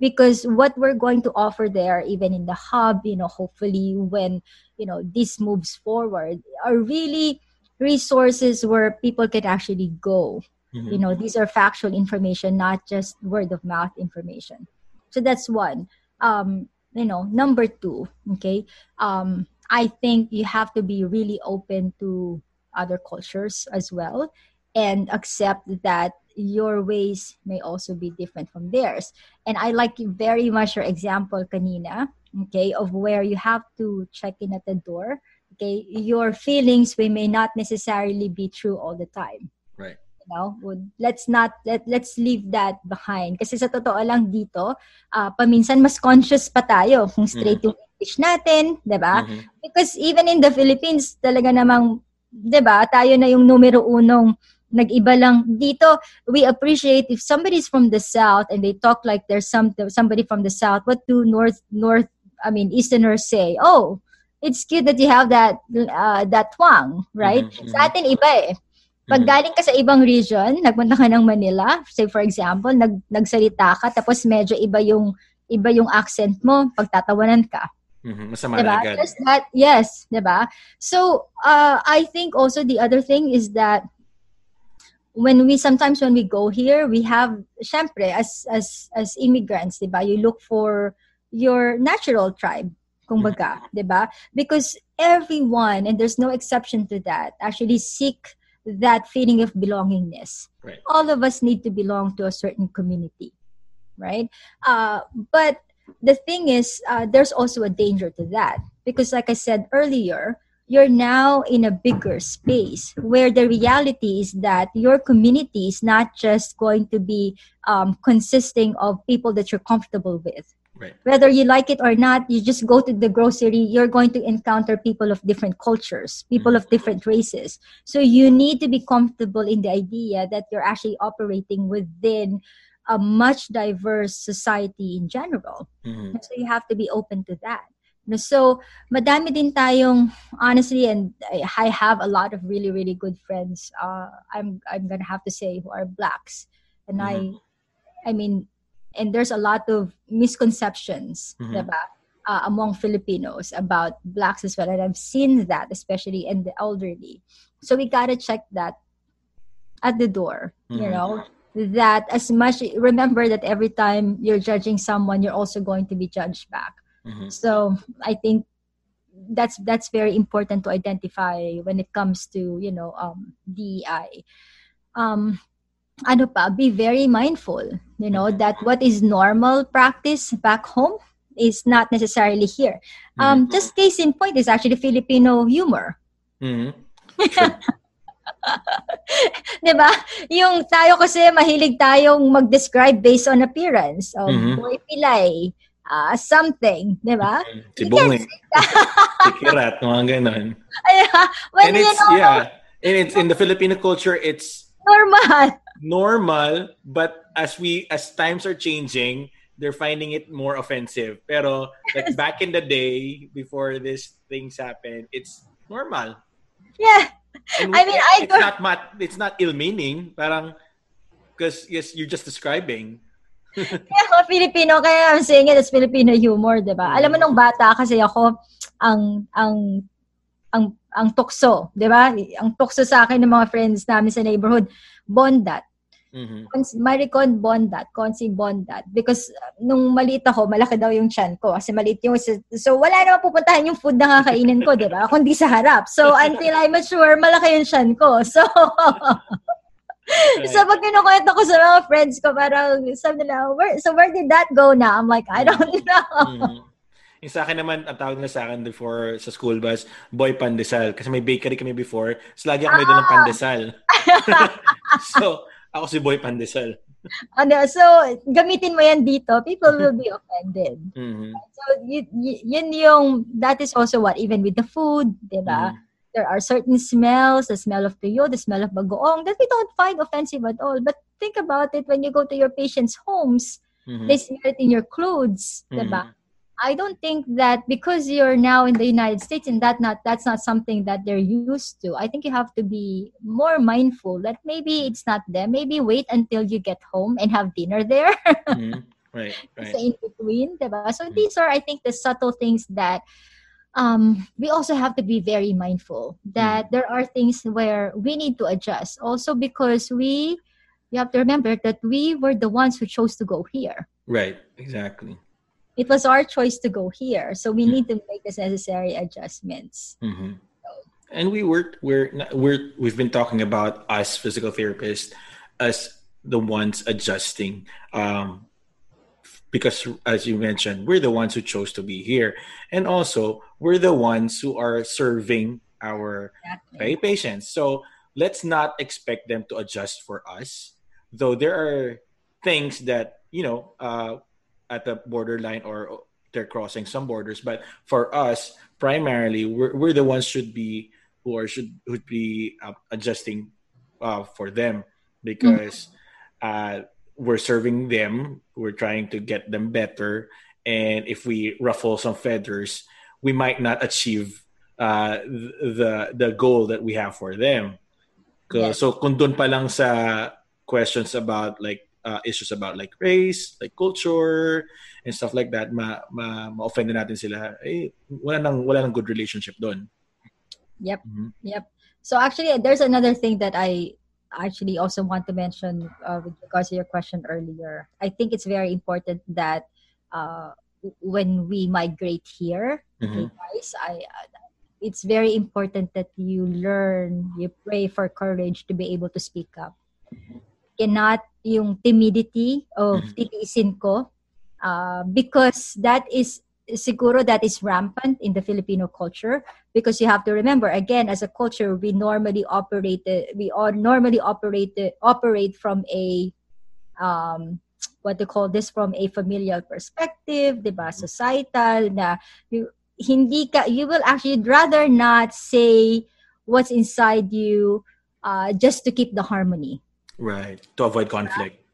because what we're going to offer there even in the hub you know hopefully when you know this moves forward are really resources where people can actually go. Mm-hmm. you know these are factual information not just word of mouth information. So that's one. Um you know number two okay? Um i think you have to be really open to other cultures as well and accept that your ways may also be different from theirs. And I like very much your example, kanina, okay, of where you have to check in at the door. Okay, your feelings we may not necessarily be true all the time. Right. You know, let's not let let's leave that behind. Kasi sa totoo lang dito, uh, paminsan mas conscious pa tayo kung straight mm-hmm. yung English natin, 'di ba? Mm-hmm. Because even in the Philippines, talaga namang 'di ba, tayo na yung numero unong nag-iba lang dito we appreciate if somebody's from the south and they talk like there's some somebody from the south what do north north i mean easterners say oh it's cute that you have that uh, that twang right mm-hmm. sa atin iba eh pag mm-hmm. galing ka sa ibang region nagpunta ka ng Manila say for example nag nagsalita ka tapos medyo iba yung iba yung accent mo pagtatawanan ka Mm-hmm. Masama diba? agad. that, yes, diba? So, uh, I think also the other thing is that when we sometimes when we go here we have syempre as as as immigrants diba you look for your natural tribe kumbaga mm-hmm. diba because everyone and there's no exception to that actually seek that feeling of belongingness right. all of us need to belong to a certain community right uh, but the thing is uh, there's also a danger to that because like i said earlier you're now in a bigger space where the reality is that your community is not just going to be um, consisting of people that you're comfortable with. Right. Whether you like it or not, you just go to the grocery, you're going to encounter people of different cultures, people mm-hmm. of different races. So you need to be comfortable in the idea that you're actually operating within a much diverse society in general. Mm-hmm. So you have to be open to that. So, madami din tayong honestly and I have a lot of really really good friends. Uh, I'm I'm going to have to say who are blacks. And mm-hmm. I I mean and there's a lot of misconceptions mm-hmm. diba, uh, among Filipinos about blacks as well and I've seen that especially in the elderly. So we got to check that at the door, mm-hmm. you know that as much remember that every time you're judging someone you're also going to be judged back Mm-hmm. So I think that's that's very important to identify when it comes to you know um, DEI. Um, ano pa, be very mindful, you know, mm-hmm. that what is normal practice back home is not necessarily here. Um, mm-hmm. Just case in point is actually Filipino humor. Mm-hmm. Sure. 'Di ba? Yung tayo kasi mahilig tayong mag-describe based on appearance. Um, mm-hmm. boy pilay, uh, something, di ba? Si Bongi. si Kirat, mga ganon. when and it's, know, yeah, and it's in the Filipino culture, it's normal. Normal, but as we, as times are changing, they're finding it more offensive. Pero like back in the day, before these things happen, it's normal. Yeah. And I mean, I it's go- not mat, it's not ill-meaning. Parang, because yes, you're just describing. Kaya ako Filipino, kaya I'm saying it as Filipino humor, di ba? Alam mo nung bata kasi ako, ang, ang, ang, ang tukso, di ba? Ang tukso sa akin ng mga friends namin sa neighborhood, bondat. Mm-hmm. Maricon Bondat, Consi Bondat. Because uh, nung maliit ako, malaki daw yung chan ko. Kasi maliit yung... So, wala naman pupuntahan yung food na kakainin ko, di ba? Kundi sa harap. So, until I mature, malaki yung chan ko. So, right. so pag kinukwento ko sa mga friends ko, parang sabi nila, where, so where did that go na? I'm like, I don't know. Mm-hmm. Yung sa akin naman, ang tawag na sa akin before sa school bus, boy pandesal. Kasi may bakery kami before. So, lagi ako may ah. ng pandesal. so, ako si Boy Pandesal. ano, so, gamitin mo yan dito, people will be offended. Mm-hmm. So, y- y- yun yung, that is also what, even with the food, di ba? Mm-hmm. There are certain smells, the smell of tuyo, the smell of bagoong, that we don't find offensive at all. But think about it when you go to your patients' homes, mm-hmm. they smell it in your clothes, mm-hmm. di ba? I don't think that because you're now in the United States and that not that's not something that they're used to. I think you have to be more mindful that maybe it's not them. Maybe wait until you get home and have dinner there. mm-hmm. Right, right. So in between, diba? So mm-hmm. these are, I think, the subtle things that um, we also have to be very mindful that mm-hmm. there are things where we need to adjust. Also because we, you have to remember that we were the ones who chose to go here. Right, exactly it was our choice to go here so we need to make the necessary adjustments mm-hmm. and we worked we're we're we've been talking about us physical therapists as the ones adjusting um, because as you mentioned we're the ones who chose to be here and also we're the ones who are serving our exactly. patients so let's not expect them to adjust for us though there are things that you know uh, at the borderline or they're crossing some borders. But for us, primarily, we're, we're the ones should be who are should would be uh, adjusting uh, for them because mm-hmm. We're serving them. We're trying to get them better, and if we ruffle some feathers, we might not achieve uh, the the goal that we have for them. Yes. So kung doon pa lang sa questions about like uh, issues about like race, like culture, and stuff like that, ma, ma, ma-offend natin sila, eh, wala nang, wala nang good relationship doon. Yep. Mm-hmm. Yep. So actually, there's another thing that I actually also want to mention uh, with regards to your question earlier. I think it's very important that uh, when we migrate here, mm-hmm. guys, I, it's very important that you learn, you pray for courage to be able to speak up. Cannot yung timidity of mm-hmm. titiisin ko uh, because that is siguro that is rampant in the Filipino culture because you have to remember again as a culture we normally operate we all normally operate operate from a um, what they call this from a familial perspective, 'di ba? Societal na you, hindi ka you will actually rather not say what's inside you uh, just to keep the harmony. Right. To avoid conflict.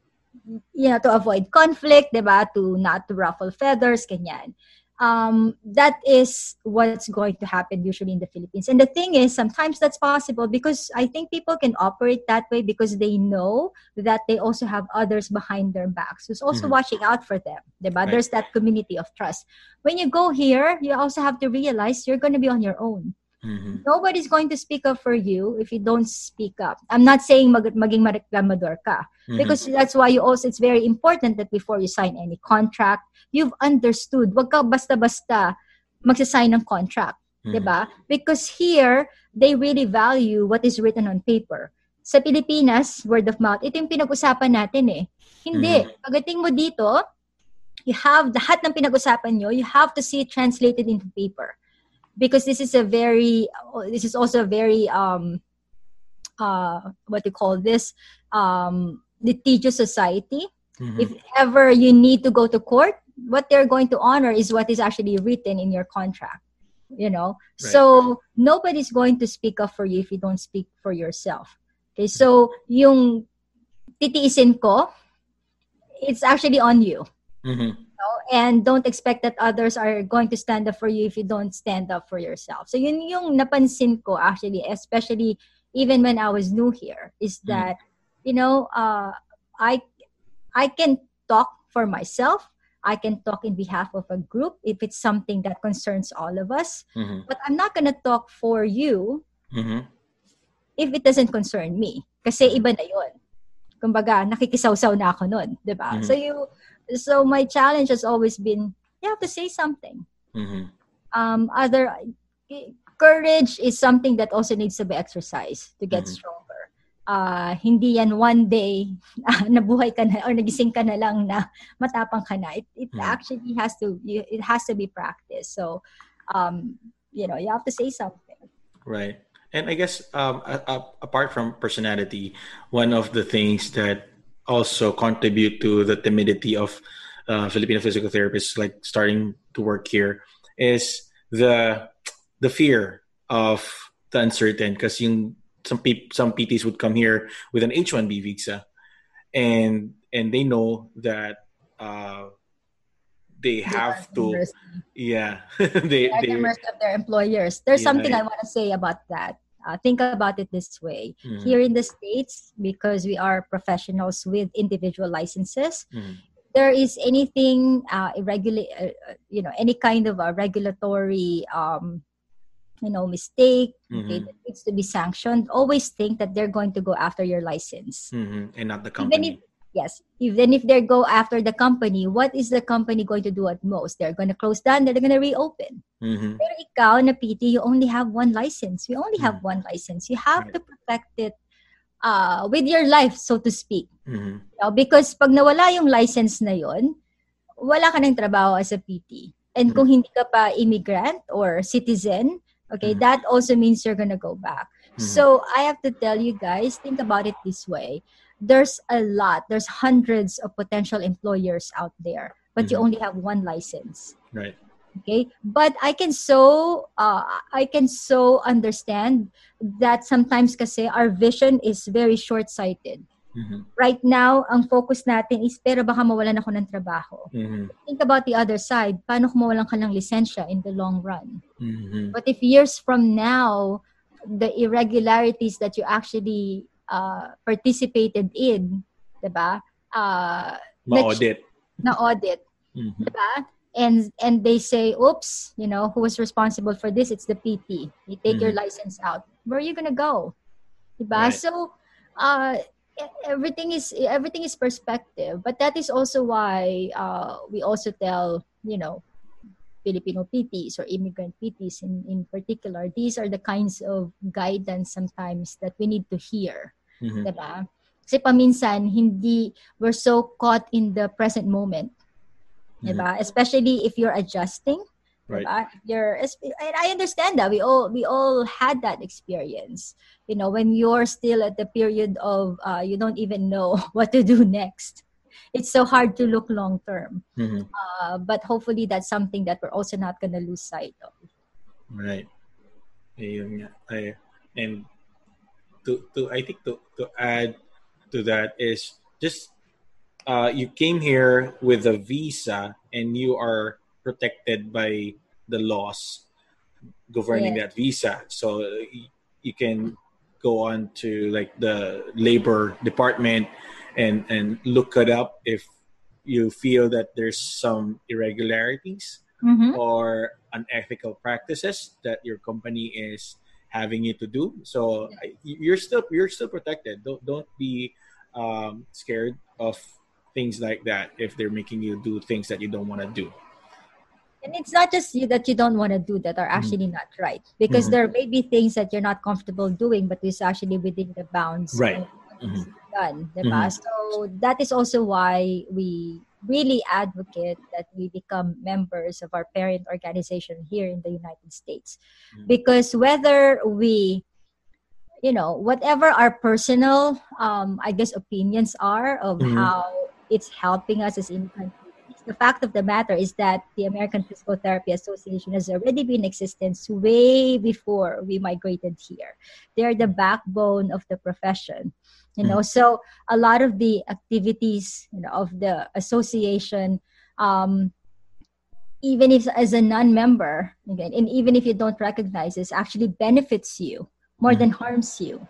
Yeah, to avoid conflict, diba? To not to ruffle feathers, kanyan. Um, that is what's going to happen usually in the Philippines. And the thing is, sometimes that's possible because I think people can operate that way because they know that they also have others behind their backs who's also mm-hmm. watching out for them. Diba? Right. There's that community of trust. When you go here, you also have to realize you're going to be on your own. Mm-hmm. Nobody's going to speak up for you if you don't speak up. I'm not saying mag- maging mareklamador ka. Mm-hmm. Because that's why you also, it's very important that before you sign any contract, you've understood. Wag ka basta-basta magsasign ng contract. Mm-hmm. Diba? Because here, they really value what is written on paper. Sa Pilipinas, word of mouth, ito yung pinag-usapan natin eh. Hindi. Mm-hmm. Pagdating mo dito, you have, lahat ng pinag-usapan nyo, you have to see it translated into paper because this is a very this is also a very um uh what you call this um litigious society mm-hmm. if ever you need to go to court what they're going to honor is what is actually written in your contract you know right. so nobody's going to speak up for you if you don't speak for yourself okay so yung titiisin ko it's actually on you mm-hmm and don't expect that others are going to stand up for you if you don't stand up for yourself. So yun yung napansin ko actually, especially even when I was new here, is mm. that mm. you know uh, I I can talk for myself. I can talk in behalf of a group if it's something that concerns all of us. Mhm. But I'm not gonna talk for you Mhm. if it doesn't concern me. Kasi iba na yun. Kumbaga, nakikisaw-saw na ako nun, di ba? Mhm. So you, so my challenge has always been, you have to say something. Mhm. Um, other, courage is something that also needs to be exercised to get Mhm. Uh, hindi yan one day nabuhay ka na or nagising ka na lang na matapang ka na. It, it Mhm. actually has to, you- it has to be practiced. So, um, you know, you have to say something. Right. And I guess um, a- a- apart from personality, one of the things that also contribute to the timidity of uh, Filipino physical therapists, like starting to work here, is the the fear of the uncertain. Because some peop- some PTs would come here with an H one B visa, and and they know that uh, they have to, yeah, they are they members of their employers. There's Yeah, something. I want to say about that. Uh, think about it this way. Mhm, Here in the States, because we are professionals with individual licenses, mhm, there is anything uh, irregular, uh, uh, you know, any kind of a regulatory, um, you know, mistake okay, Mhm. that needs to be sanctioned. Always think that they're going to go after your license. mhm, and not the Even company. if yes, even if they go after the company, what is the company going to do at most? They're going to close down. They're going to reopen. Mhm. Pero ikaw na PT, you only have one license. We only have Mm. one license. You have Right. to protect it uh, with your life, so to speak. Mhm. You know, because pag nawala yung license na yon, wala ka ng trabaho as a PT. And kung hindi ka pa immigrant or citizen, okay, Mhm. that also means you're gonna go back. Mhm. So I have to tell you guys, think about it this way. There's a lot, there's hundreds of potential employers out there, but you Mhm. only have one license Right. okay but i can so uh, i can so understand that sometimes kasi our vision is very short-sighted Mhm. right now ang focus natin is pero baka mawalan ako ng trabaho Mhm. think about the other side paano kung mawalan ka ng lisensya in the long run Mhm. but if years from now the irregularities that you actually uh, participated in diba uh, Ma-audit. na audit Mhm. diba? And and they say, "Oops, you know, who was responsible for this? It's the PT. You take your Mhm. license out. Where are you gonna go?" Right. Diba? So, uh, everything is everything is perspective, but that is also why uh, we also tell you know Filipino PTs or immigrant PTs in in particular. These are the kinds of guidance sometimes that we need to hear. Mhm. Diba? Kasi paminsan, hindi, we're so caught in the present moment. Diba? Especially if you're adjusting. Right. Diba? You're, and I understand that. We all, we all had that experience. You know, when you're still at the period of, uh, you don't even know what to do next. It's so hard to look long term. Mhm. Uh, but hopefully that's something that we're also not going to lose sight of. Right. Ayun nga. Ay, and to to I think to to add to that is just uh, you came here with a visa and you are protected by the laws governing Yeah. that visa. So you can go on to like the labor department and and look it up if you feel that there's some irregularities Mm-hmm. or unethical practices that your company is having you to do. So I- you're still you're still protected. Don't don't be um, scared of things like that if they're making you do things that you don't want to do. And it's not just you that you don't want to do that are actually not right. Because Mhm. there may be things that you're not comfortable doing, but it's actually within the bounds Right. of what is Mhm. done. diba? So that is also why we really advocate that we become members of our parent organization here in the United States. Mhm. Because whether we you know whatever our personal um, i guess opinions are of Mhm. how it's helping us as immigrant communities, the fact of the matter is that the american physical therapy association has already been in existence way before we migrated here. They're the backbone of the profession you know? So a lot of the activities you know of the association um, even if as a non-member again and even if you don't recognize this actually benefits you more than harms you.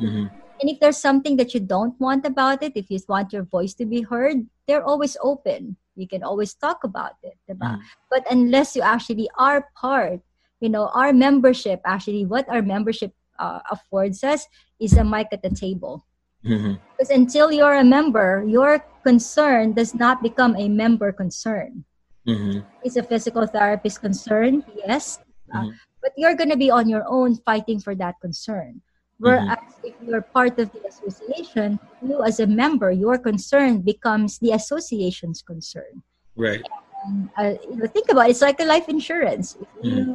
Mhm. And if there's something that you don't want about it, if you want your voice to be heard, they're always open. You can always talk about it. Mm. But unless you actually are part, you know, our membership, actually, what our membership uh, affords us is a mic at the table. Mm-hmm. Because until you're a member, your concern does not become a member concern. Mm-hmm. It's a physical therapist concern, yes, uh, mm-hmm. but you're going to be on your own fighting for that concern. Whereas mm-hmm. if you're part of the association, you as a member, your concern becomes the association's concern. Right. And, uh, you know, think about it, it's like a life insurance. If you mm-hmm.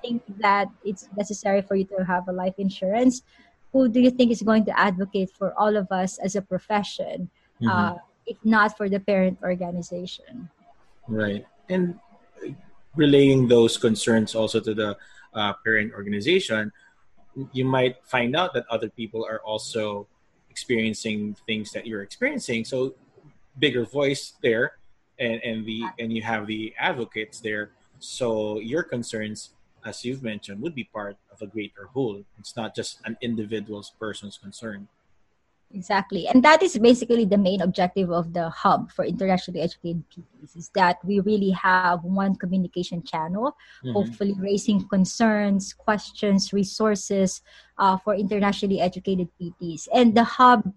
think that it's necessary for you to have a life insurance, who do you think is going to advocate for all of us as a profession, mm-hmm. uh, if not for the parent organization? Right. And relaying those concerns also to the uh, parent organization, you might find out that other people are also experiencing things that you're experiencing. So bigger voice there and, and the and you have the advocates there. So your concerns, as you've mentioned, would be part of a greater whole. It's not just an individual's person's concern. Exactly. And that is basically the main objective of the hub for internationally educated PTs is that we really have one communication channel, mm-hmm. hopefully raising concerns, questions, resources uh, for internationally educated PTs. And the hub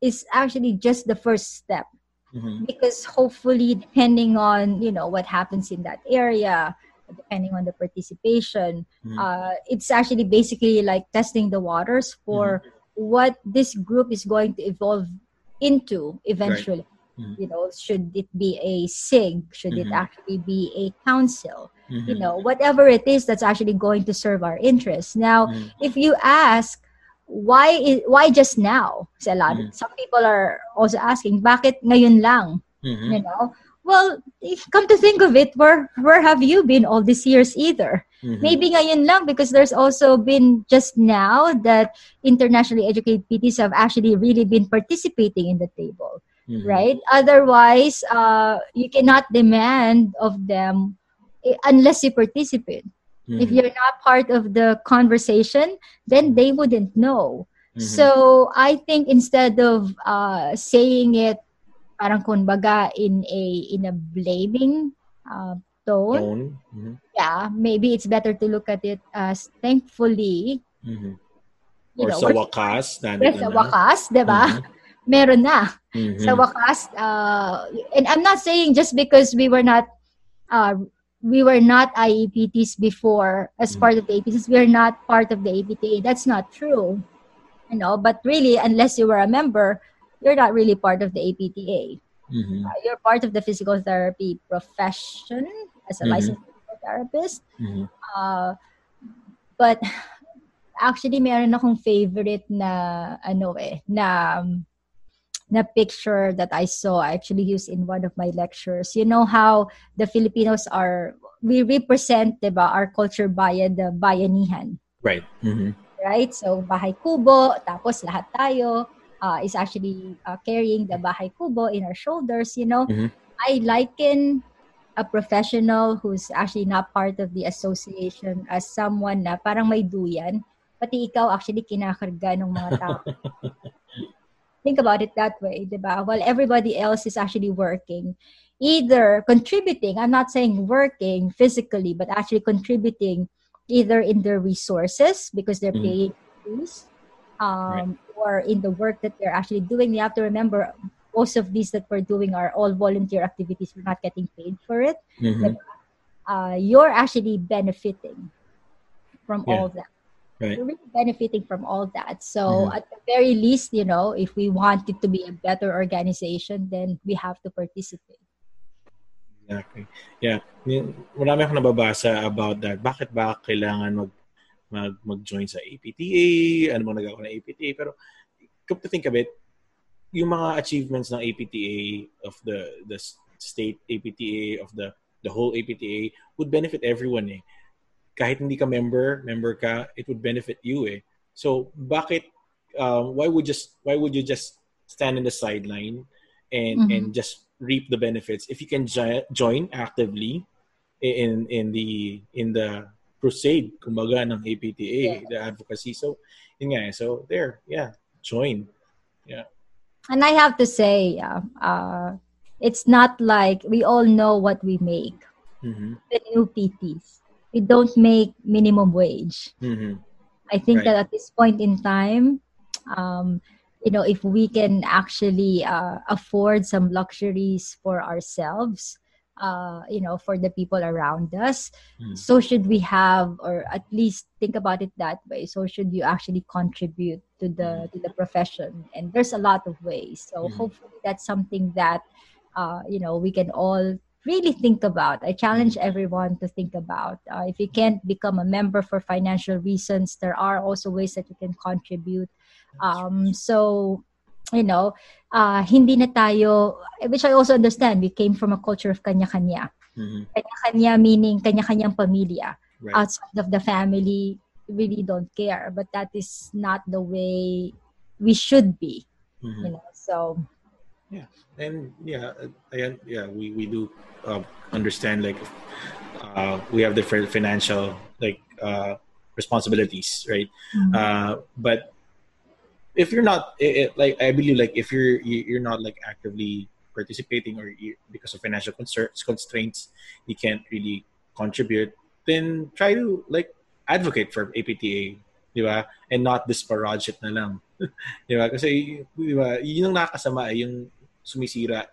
is actually just the first step mm-hmm. because hopefully depending on, you know, what happens in that area, depending on the participation, mm-hmm. uh, it's actually basically like testing the waters for mm-hmm what this group is going to evolve into eventually. Right. Mm-hmm. You know, should it be a SIG? Should mm-hmm. it actually be a council? Mm-hmm. You know, whatever it is that's actually going to serve our interests. Now, mm-hmm. if you ask, why is, why just now? Lot, mm-hmm. some people are also asking, bakit ngayon lang? Mm-hmm. You know, well, come to think of it, where where have you been all these years either? Mm-hmm. Maybe ngayon lang because there's also been just now that internationally educated PTs have actually really been participating in the table, mm-hmm. right? Otherwise, uh, you cannot demand of them eh, unless you participate. Mm-hmm. If you're not part of the conversation, then they wouldn't know. Mm-hmm. So I think instead of uh, saying it parang kumbaga in a in a blaming uh, tone. tone. Mm-hmm. Yeah, maybe it's better to look at it as thankfully. Mm-hmm. Or know, sa wakas, yes, sa wakas, 'di ba? Mm-hmm. Meron na. Mm-hmm. Sa wakas, uh, and I'm not saying just because we were not uh, we were not IEPTs before as mm-hmm. part of the APTs, we are not part of the APTA. That's not true. You know, but really, unless you were a member, you're not really part of the APTA. Mm-hmm. Uh, you're part of the physical therapy profession as a mm-hmm. licensed physical therapist. Mm-hmm. Uh, but actually, meron akong favorite na ano eh, na na picture that I saw I actually used in one of my lectures. You know how the Filipinos are we represent, 'di ba, our culture by the bayanihan. Right. Mm-hmm. Right? So bahay kubo, tapos lahat tayo uh, is actually uh, carrying the bahay kubo in our shoulders, you know, mm-hmm. I liken a professional who's actually not part of the association as someone na parang may duyan, pati ikaw actually kinakarga ng mga tao. Think about it that way, diba? While everybody else is actually working, either contributing, I'm not saying working physically, but actually contributing either in their resources because they're mm-hmm. paying fees, um, right or in the work that they're actually doing, you have to remember most of these that we're doing are all volunteer activities. We're not getting paid for it. Mm-hmm. But, uh, you're actually benefiting from yeah. all that. Right. You're really benefiting from all that. So mm-hmm. at the very least, you know, if we want it to be a better organization, then we have to participate. Exactly. Yeah. Marami akong nababasa about that. Bakit ba kailangan mag mag mag-join sa APTA, ano mga nagagawa ng APTA. Pero come to think of it, yung mga achievements ng APTA of the the state APTA of the the whole APTA would benefit everyone eh. Kahit hindi ka member, member ka, it would benefit you eh. So bakit um, why would just why would you just stand in the sideline and mm-hmm. and just reap the benefits if you can jo- join actively in in the in the crusade, kumbaga, ng APTA, yeah. the advocacy. So, yun nga, eh. so there, yeah. join. Yeah. And I have to say, yeah, uh, it's not like we all know what we make. Mm-hmm. The new PTs, we don't make minimum wage. Mm-hmm. I think right. that at this point in time, um, you know, if we can actually uh, afford some luxuries for ourselves, uh, you know, for the people around us, mm. so should we have, or at least think about it that way. So should you actually contribute to the mm. to the profession? And there's a lot of ways. So mm. hopefully that's something that uh, you know we can all really think about. I challenge mm. everyone to think about. Uh, if you can't become a member for financial reasons, there are also ways that you can contribute. Um, so, you know, uh, hindi na tayo, which I also understand, we came from a culture of kanya-kanya. Mm-hmm. Kanya-kanya meaning kanya-kanyang pamilya. Right. Outside of the family, really don't care. But that is not the way we should be. Mm-hmm. You know, so yeah and yeah and yeah we we do uh, understand like uh, we have different financial like uh, responsibilities right mm-hmm. uh, but if you're not it, like i believe like if you're you're not like actively participating or you, because of financial concerns constraints you can't really contribute then try to like advocate for apta di and not disparage it na lang di ba kasi di ba yun ang nakakasama eh, yung sumisira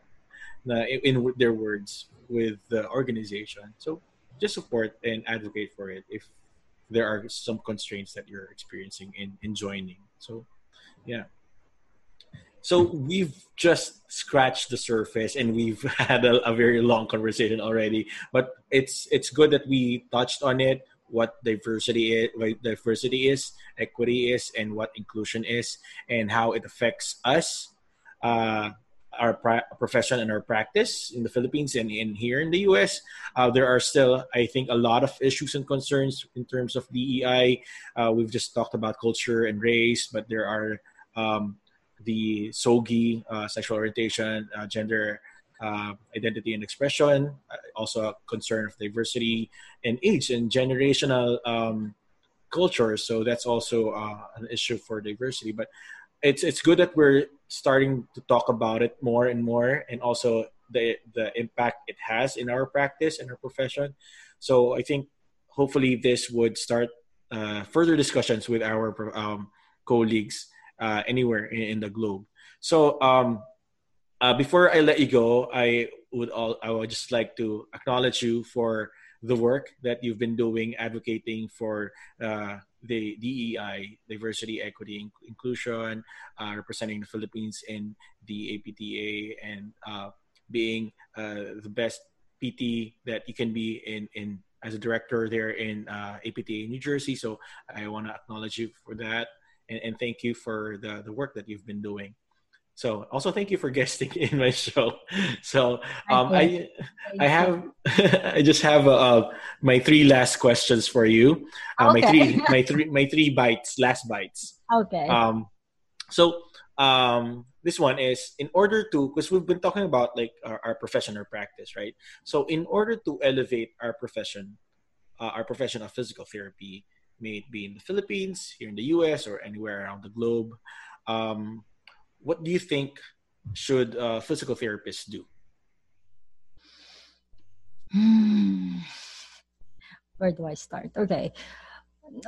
na in, in their words with the organization. So just support and advocate for it if there are some constraints that you're experiencing in, in joining. So yeah. So we've just scratched the surface and we've had a, a, very long conversation already. But it's it's good that we touched on it, what diversity is, what diversity is, equity is, and what inclusion is, and how it affects us. Uh, our pra- profession and our practice in the Philippines and in here in the US, uh, there are still, I think, a lot of issues and concerns in terms of DEI. Uh, we've just talked about culture and race, but there are um, the SOGI, uh, sexual orientation, uh, gender uh, identity and expression, uh, also a concern of diversity and age and generational um, culture. So that's also an issue for diversity. But it's it's good that we're starting to talk about it more and more, and also the the impact it has in our practice and our profession. So I think hopefully this would start uh, further discussions with our um, colleagues uh, anywhere in, in, the globe. So um, uh, before I let you go, I would all I would just like to acknowledge you for the work that you've been doing advocating for uh, the DEI, diversity, equity, inclusion, uh, representing the Philippines in the APTA, and uh, being uh, the best PT that you can be in in as a director there in uh, APTA New Jersey. So I want to acknowledge you for that, and, and thank you for the the work that you've been doing. So also thank you for guesting in my show. So um, I I have I just have uh, my three last questions for you. Uh, okay. My three my three my three bites last bites. Okay. Um, so um, this one is in order to because we've been talking about like our, our profession or practice, right? So in order to elevate our profession, uh, our profession of physical therapy, may it be in the Philippines, here in the U.S., or anywhere around the globe. Um, what do you think should uh, physical therapists do? Where do I start? Okay.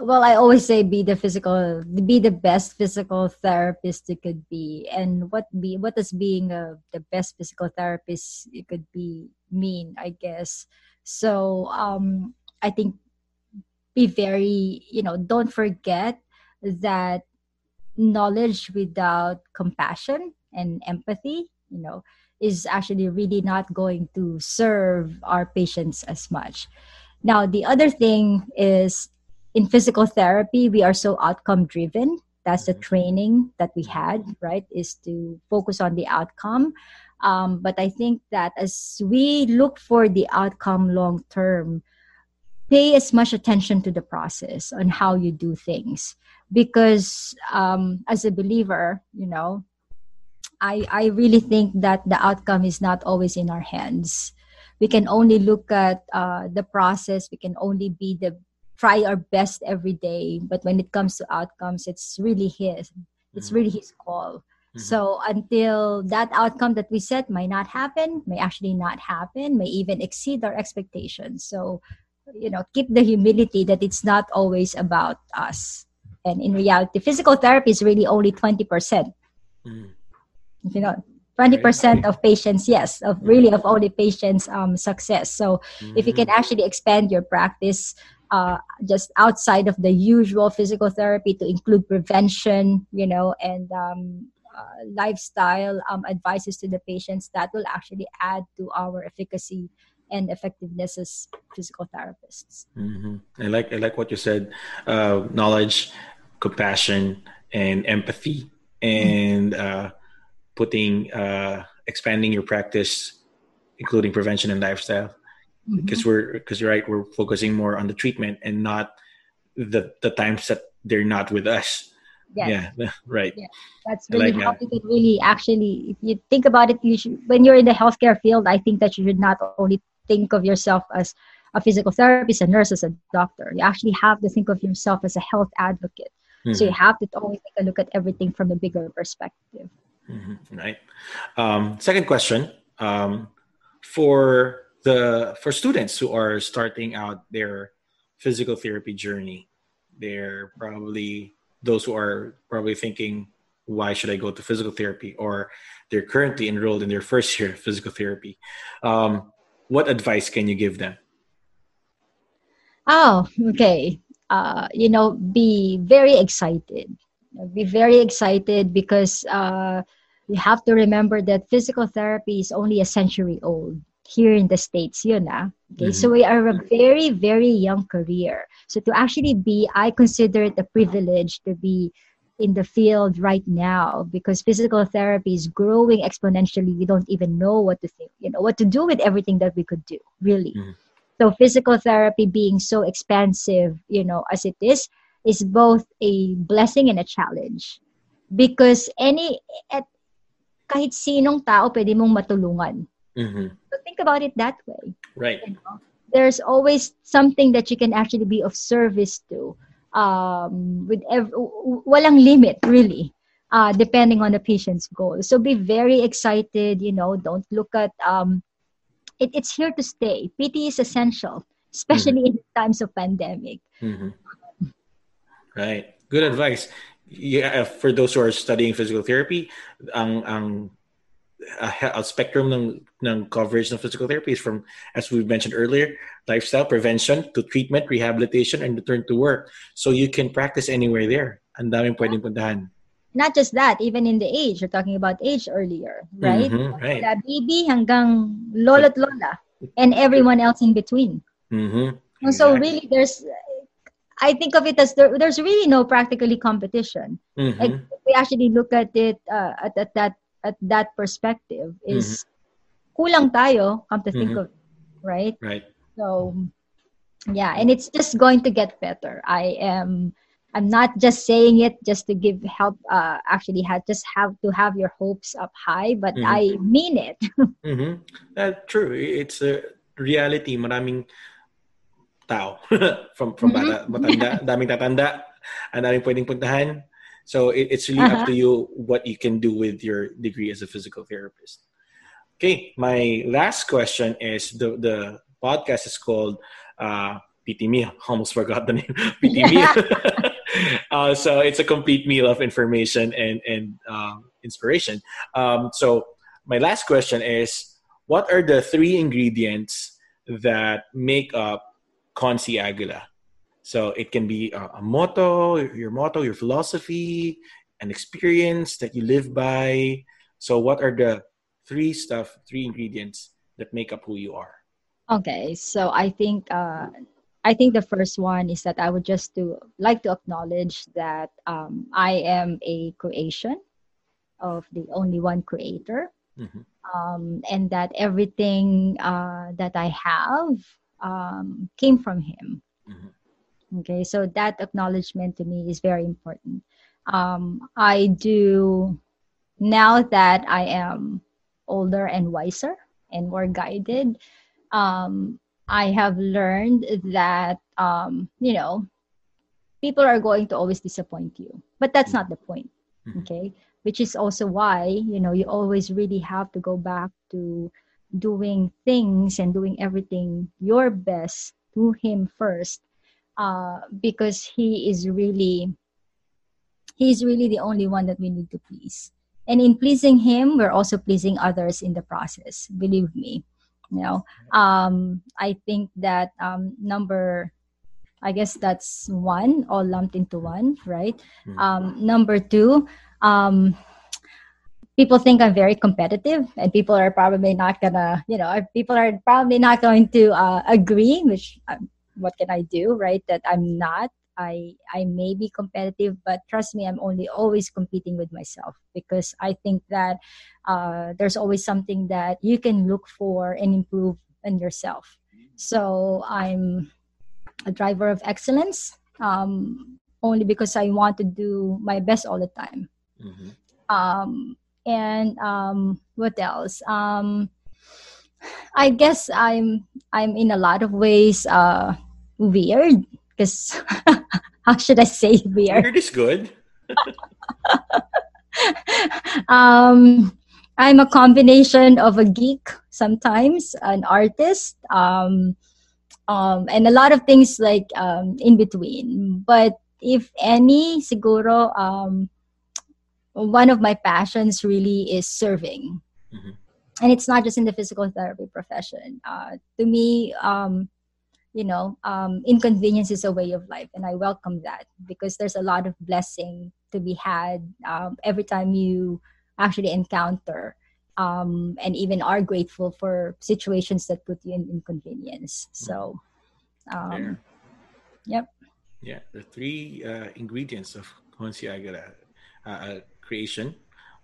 Well, I always say be the physical, be the best physical therapist you could be, and what be what does being a, the best physical therapist you could be mean? I guess so. Um, I think be very, you know, don't forget that knowledge without compassion and empathy, you know, is actually really not going to serve our patients as much. Now, the other thing is in physical therapy, we are so outcome driven. That's the training that we had, right? Is to focus on the outcome. Um, but I think that as we look for the outcome long term, pay as much attention to the process on how you do things because um, as a believer you know i i really think that the outcome is not always in our hands we can only look at uh, the process we can only be the try our best every day but when it comes to outcomes it's really his It's really his call. Mhm. So until that outcome that we set might not happen, may actually not happen, may even exceed our expectations. So, you know, keep the humility that it's not always about us. And in reality, physical therapy is really only 20%. Mhm. You know, 20% of patients, yes, of really of only patients' um, success. So if you can Mhm. actually expand your practice uh, just outside of the usual physical therapy to include prevention, you know, and um, uh, lifestyle um, advices to the patients, that will actually add to our efficacy and effectiveness as physical therapists. Mhm. I like I like what you said. Uh, knowledge, compassion, and empathy, and uh, putting uh, expanding your practice, including prevention and lifestyle. Because we're because you're right, we're focusing more on the treatment and not the the times that they're not with us. Yes. Yeah, right. That's really like how that. you can really actually, if you think about it, you should, when you're in the healthcare field, I think that you should not only think of yourself as a physical therapist, a nurse, as a doctor. You actually have to think of yourself as a health advocate. So you Mhm. have to always take a look at everything from a bigger perspective. Mhm, Right. Um, second question um, for the for students who are starting out their physical therapy journey, they're probably those who are probably thinking, "Why should I go to physical therapy?" Or they're currently enrolled in their first year of physical therapy. Um, what advice can you give them? Oh, okay. Uh, you know, be very excited. Be very excited because uh, you have to remember that physical therapy is only a century old here in the States, yun na. Okay, so we are a very, very young career. So to actually be, I consider it a privilege to be in the field right now because physical therapy is growing exponentially. We don't even know what to think, you know, what to do with everything that we could do, really. Mhm. So physical therapy being so expansive, you know, as it is, is both a blessing and a challenge. Because any, at, kahit sinong tao pwede mong matulungan. Mhm. So think about it that way. Right. You know? There's always something that you can actually be of service to. Um, with ev- walang limit, really. Uh, depending on the patient's goal. So be very excited, you know, don't look at um, it, it's here to stay. PT is essential, especially in times of pandemic. Mhm. Right. Good advice. Yeah, for those who are studying physical therapy, ang ang a, a spectrum ng ng coverage ng physical therapy is from as we mentioned earlier, lifestyle prevention to treatment, rehabilitation and return to work. So you can practice anywhere there. Ang daming pwedeng puntahan. Not just that, even in the age, you're talking about age earlier, right? Mhm, right. Mula baby hanggang lolo't lola and everyone else in between. Mhm. And So really, there's, I think of it as there, there's really no practically competition. Mhm. Like we actually look at it uh, at, at that at that perspective, is kulang tayo. Come to think Mhm. of, it, right? Right. So yeah, and it's just going to get better. I am I'm not just saying it just to give help uh actually had just have to have your hopes up high, but Mhm. I mean it. Mhm. Uh, true. It's a reality. Maraming tao from from bata, matanda, daming tatanda, ang daming pwedeng puntahan. So it, it's really up Uh-huh. to you what you can do with your degree as a physical therapist. Okay, my last question is the the podcast is called uh, PT Meal. Almost forgot the name. PT Meal. uh, so it's a complete meal of information and and um, inspiration. Um, so my last question is: What are the three ingredients that make up Consi Aguila? So it can be a, a motto, your motto, your philosophy, an experience that you live by. So what are the three stuff, three ingredients that make up who you are? Okay, so I think uh, I think the first one is that I would just to like to acknowledge that um, I am a creation of the only one creator, Mhm. um, and that everything uh, that I have um, came from him. Mhm. Okay, so that acknowledgement to me is very important. Um, I do now that I am older and wiser and more guided. Um, I have learned that um, you know people are going to always disappoint you, but that's not the point. mm-hmm. okay which is also why you know you always really have to go back to doing things and doing everything your best to him first uh, because he is really he's really the only one that we need to please. And in pleasing him we're also pleasing others in the process believe me. You know um, i think that um, number i guess that's one all lumped into one right? Mm-hmm. um, number two um, people think i'm very competitive and people are probably not gonna you know people are probably not going to uh, agree which um, what can i do right that i'm not I I may be competitive, but trust me, I'm only always competing with myself because I think that uh, there's always something that you can look for and improve in yourself. So I'm a driver of excellence um, only because I want to do my best all the time. Mm-hmm. Um, and um, what else? Um, I guess I'm I'm in a lot of ways uh, weird because how should I say weird? Weird is good. um, I'm a combination of a geek sometimes, an artist, um, um, and a lot of things like um, in between. But if any, siguro, um, one of my passions really is serving. Mm-hmm. And it's not just in the physical therapy profession. Uh, to me, um, you know um, inconvenience is a way of life and i welcome that because there's a lot of blessing to be had um, every time you actually encounter um, and even are grateful for situations that put you in inconvenience. So um, yep. Yeah the three uh, ingredients of Konsi uh, creation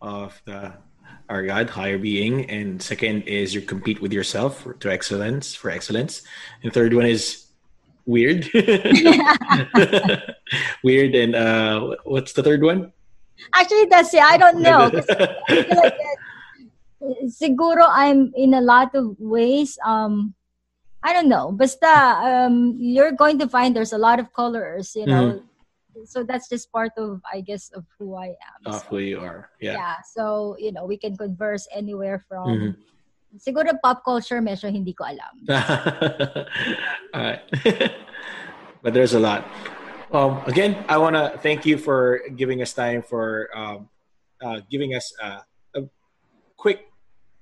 of the our God, higher being, and second is you compete with yourself to excellence for excellence, and third one is weird, weird, and uh, what's the third one? Actually, that's it. I don't know. like siguro I'm in a lot of ways. Um, I don't know. Basta, um, you're going to find there's a lot of colors. You know. Mm-hmm so that's just part of i guess of who i am. Of so, who you are. Yeah. Yeah. So you know we can converse anywhere from mm-hmm. siguro pop culture medyo hindi ko alam. Alright. but there's a lot. Um, again i want to thank you for giving us time for um, uh, giving us uh, a quick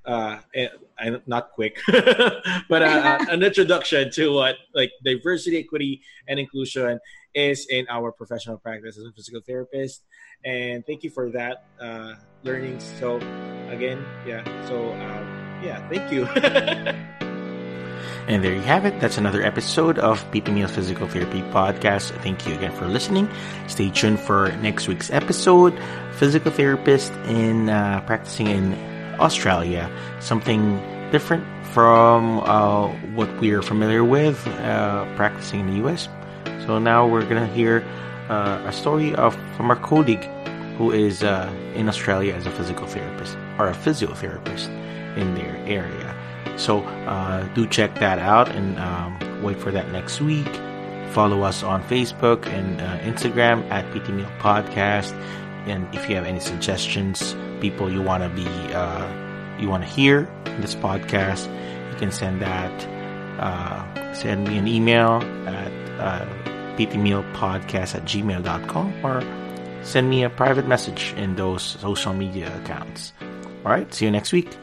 uh, and not quick, but uh, an introduction to what like diversity, equity, and inclusion is in our professional practice as a physical therapist. And thank you for that uh, learning. So again, yeah. So um, yeah, thank you. and there you have it. That's another episode of PT Meal Physical Therapy Podcast. Thank you again for listening. Stay tuned for next week's episode. Physical therapist in uh, practicing in Australia. Something different from uh, what we're familiar with uh, practicing in the US. So now we're gonna hear uh, a story of from our colleague who is uh, in Australia as a physical therapist or a physiotherapist in their area. So uh, do check that out and um, wait for that next week. Follow us on Facebook and uh, Instagram at PT Meal Podcast. And if you have any suggestions, people you want to be uh, you want to hear in this podcast, you can send that. Uh, send me an email at ptmealpodcast at gmail.com or send me a private message in those social media accounts. All right, see you next week.